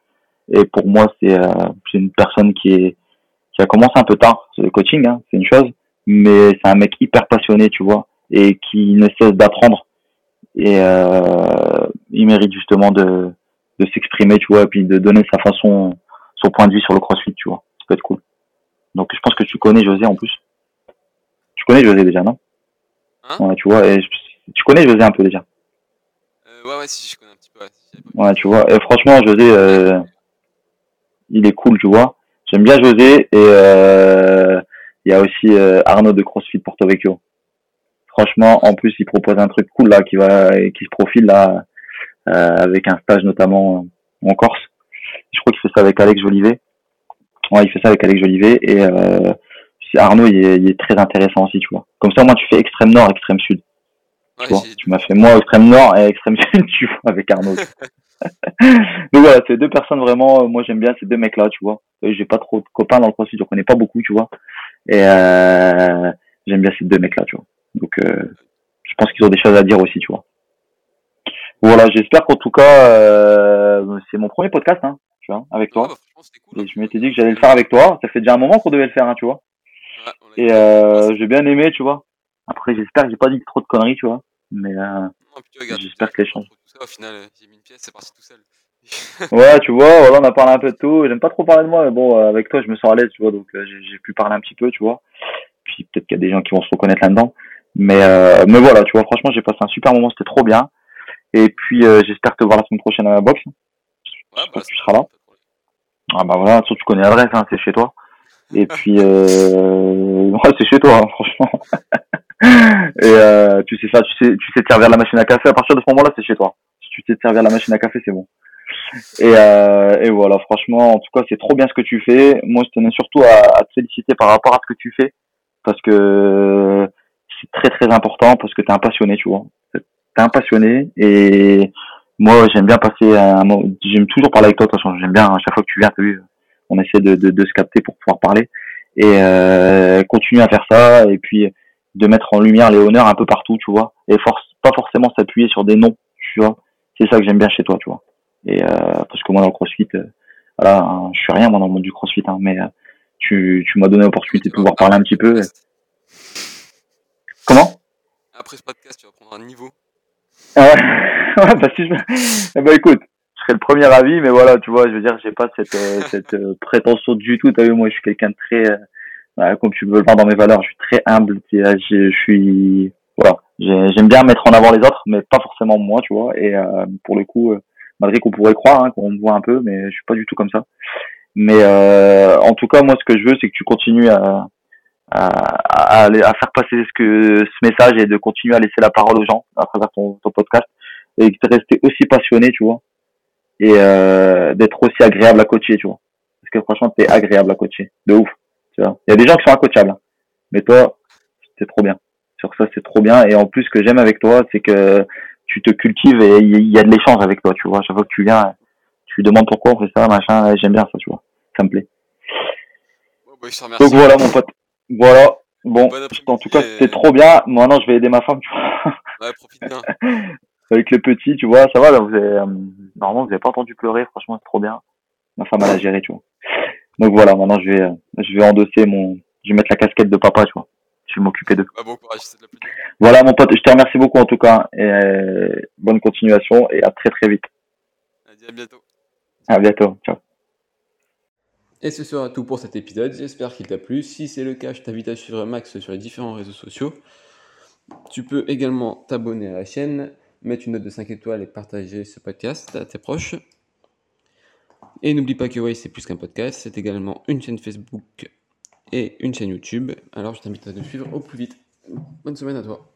Et pour moi, c'est euh, une personne qui est qui a commencé un peu tard. Le coaching, hein, c'est une chose, mais c'est un mec hyper passionné, tu vois, et qui ne cesse d'apprendre. Et euh, il mérite justement de de s'exprimer, tu vois, et puis de donner sa façon, son point de vue sur le CrossFit, tu vois. Ça peut être cool. Donc je pense que tu connais José en plus. Tu connais José déjà, non Hein Ouais, tu vois, et je- tu connais José un peu déjà. euh, Ouais, ouais, si, je connais un petit peu. Ouais, si, tu vois. Et franchement, José, euh, il est cool, tu vois. J'aime bien José et euh, il y a aussi Arnaud de CrossFit Porto Vecchio. Franchement, en plus, il propose un truc cool là qui va, qui se profile là avec un stage notamment en Corse. Je crois qu'il fait ça avec Alex Jolivet. Ouais, il fait ça avec Alex Jolivet et Arnaud, il est, il est très intéressant aussi, tu vois. Comme ça, moi, tu fais extrême nord, extrême sud. Ouais, Tu vois, tu m'as fait moi extrême nord et extrême sud, tu vois, avec Arnaud. Donc voilà, c'est deux personnes vraiment, euh, moi j'aime bien ces deux mecs-là, tu vois. J'ai pas trop de copains dans le crossfit, je connais pas beaucoup, tu vois. Et euh, j'aime bien ces deux mecs-là, tu vois. Donc euh, je pense qu'ils ont des choses à dire aussi, tu vois. Voilà, j'espère qu'en tout cas, euh, c'est mon premier podcast, hein. tu vois, avec Ouais, toi. bah. Et hein. je m'étais dit que j'allais le faire avec toi. Ça fait déjà un moment qu'on devait le faire, hein, tu vois. Et euh, j'ai bien aimé, tu vois. Après, j'espère que j'ai pas dit trop de conneries, tu vois. Mais euh, j'espère que les chances- pas trop tout ça, au final, j'ai mis une pièce, c'est parti tout seul. ouais, tu vois, voilà, on a parlé un peu de tout. J'aime pas trop parler de moi, mais bon, euh, avec toi, je me sens à l'aise, tu vois. Donc, euh, j'ai pu parler un petit peu, tu vois. Puis peut-être qu'il y a des gens qui vont se reconnaître là-dedans. Mais, euh, mais voilà, tu vois, franchement, j'ai passé un super moment, c'était trop bien. Et puis, euh, j'espère te voir la semaine prochaine à la boxe. Ouais, bah, que tu seras là. Ah bah voilà, tu connais l'adresse, hein, c'est chez toi. Et puis, euh... c'est chez toi, hein, franchement. Et euh, tu sais faire, tu sais, tu sais te servir la machine à café. À partir de ce moment-là, c'est chez toi. Si tu sais te servir la machine à café, c'est bon. Et, euh, et voilà, franchement, en tout cas, c'est trop bien ce que tu fais. Moi, je tenais surtout à, à te féliciter par rapport à ce que tu fais, parce que c'est très très important, parce que t'es un passionné, tu vois. T'es un passionné, et moi, j'aime bien passer un. J'aime toujours parler avec toi, de toute façon. J'aime bien à chaque fois que tu viens, t'as vu, on essaie de, de, de se capter pour pouvoir parler et euh, continue à faire ça, et puis de mettre en lumière les honneurs un peu partout, tu vois, et force, pas forcément s'appuyer sur des noms, tu vois. C'est ça que j'aime bien chez toi, tu vois. Et euh, parce que moi dans le CrossFit, euh, voilà, hein, je suis rien moi dans le monde du CrossFit, hein, mais euh, tu, tu m'as donné l'opportunité de pouvoir parler un petit peu. Comment? Après ce podcast, tu vas prendre un niveau. Ah ouais, ouais, bah si je... ben écoute, serais le premier avis, mais voilà, tu vois, je veux dire, j'ai pas cette, euh, cette euh, prétention du tout. T'as vu, moi, je suis quelqu'un de très, euh, comme tu peux le voir dans mes valeurs, je suis très humble. Je, je suis, voilà, j'ai- j'aime bien mettre en avant les autres, mais pas forcément moi, tu vois. Et euh, pour le coup, euh, malgré qu'on pourrait croire, hein, qu'on me voit un peu, mais je suis pas du tout comme ça. Mais euh, en tout cas, moi, ce que je veux, c'est que tu continues à, à, à, à faire passer ce que ce message et de continuer à laisser la parole aux gens à travers ton, ton podcast et de rester aussi passionné, tu vois, et euh, d'être aussi agréable à coacher, tu vois. Parce que franchement, t'es agréable à coacher, de ouf. Tu vois, il y a des gens qui sont incoachables, hein. mais toi, c'est trop bien. Sur ça, c'est trop bien. Et en plus, ce que j'aime avec toi, c'est que tu te cultives et il y a de l'échange avec toi, tu vois. Chaque fois que tu viens, tu demandes pourquoi on fait ça, machin. et J'aime bien ça, tu vois. Ça me plaît. Bah, je. Donc voilà, mon pote. Voilà. Bon, en tout cas, et- c'était trop bien. Maintenant, je vais aider ma femme, tu vois. Ouais, profite bien. Avec le petit, tu vois, ça va, là, vous avez, euh, normalement, vous avez pas entendu pleurer, franchement, c'est trop bien. Ma femme, elle a géré, tu vois. Donc voilà, maintenant, je vais, euh, je vais endosser mon, je vais mettre la casquette de papa, tu vois. Je vais m'occuper d'eux. Bon courage, c'est de la. Voilà, mon pote, je te remercie beaucoup, en tout cas, et euh, bonne continuation, et à très très vite. Allez, à bientôt. À bientôt. Ciao. Et ce sera tout pour cet épisode, j'espère qu'il t'a plu. Si c'est le cas, je t'invite à suivre Max sur les différents réseaux sociaux. Tu peux également t'abonner à la chaîne, mettre une note de 5 étoiles et partager ce podcast à tes proches. Et n'oublie pas que Way c'est plus qu'un podcast, c'est également une chaîne Facebook et une chaîne YouTube. Alors je t'invite à nous suivre au plus vite. Bonne semaine à toi.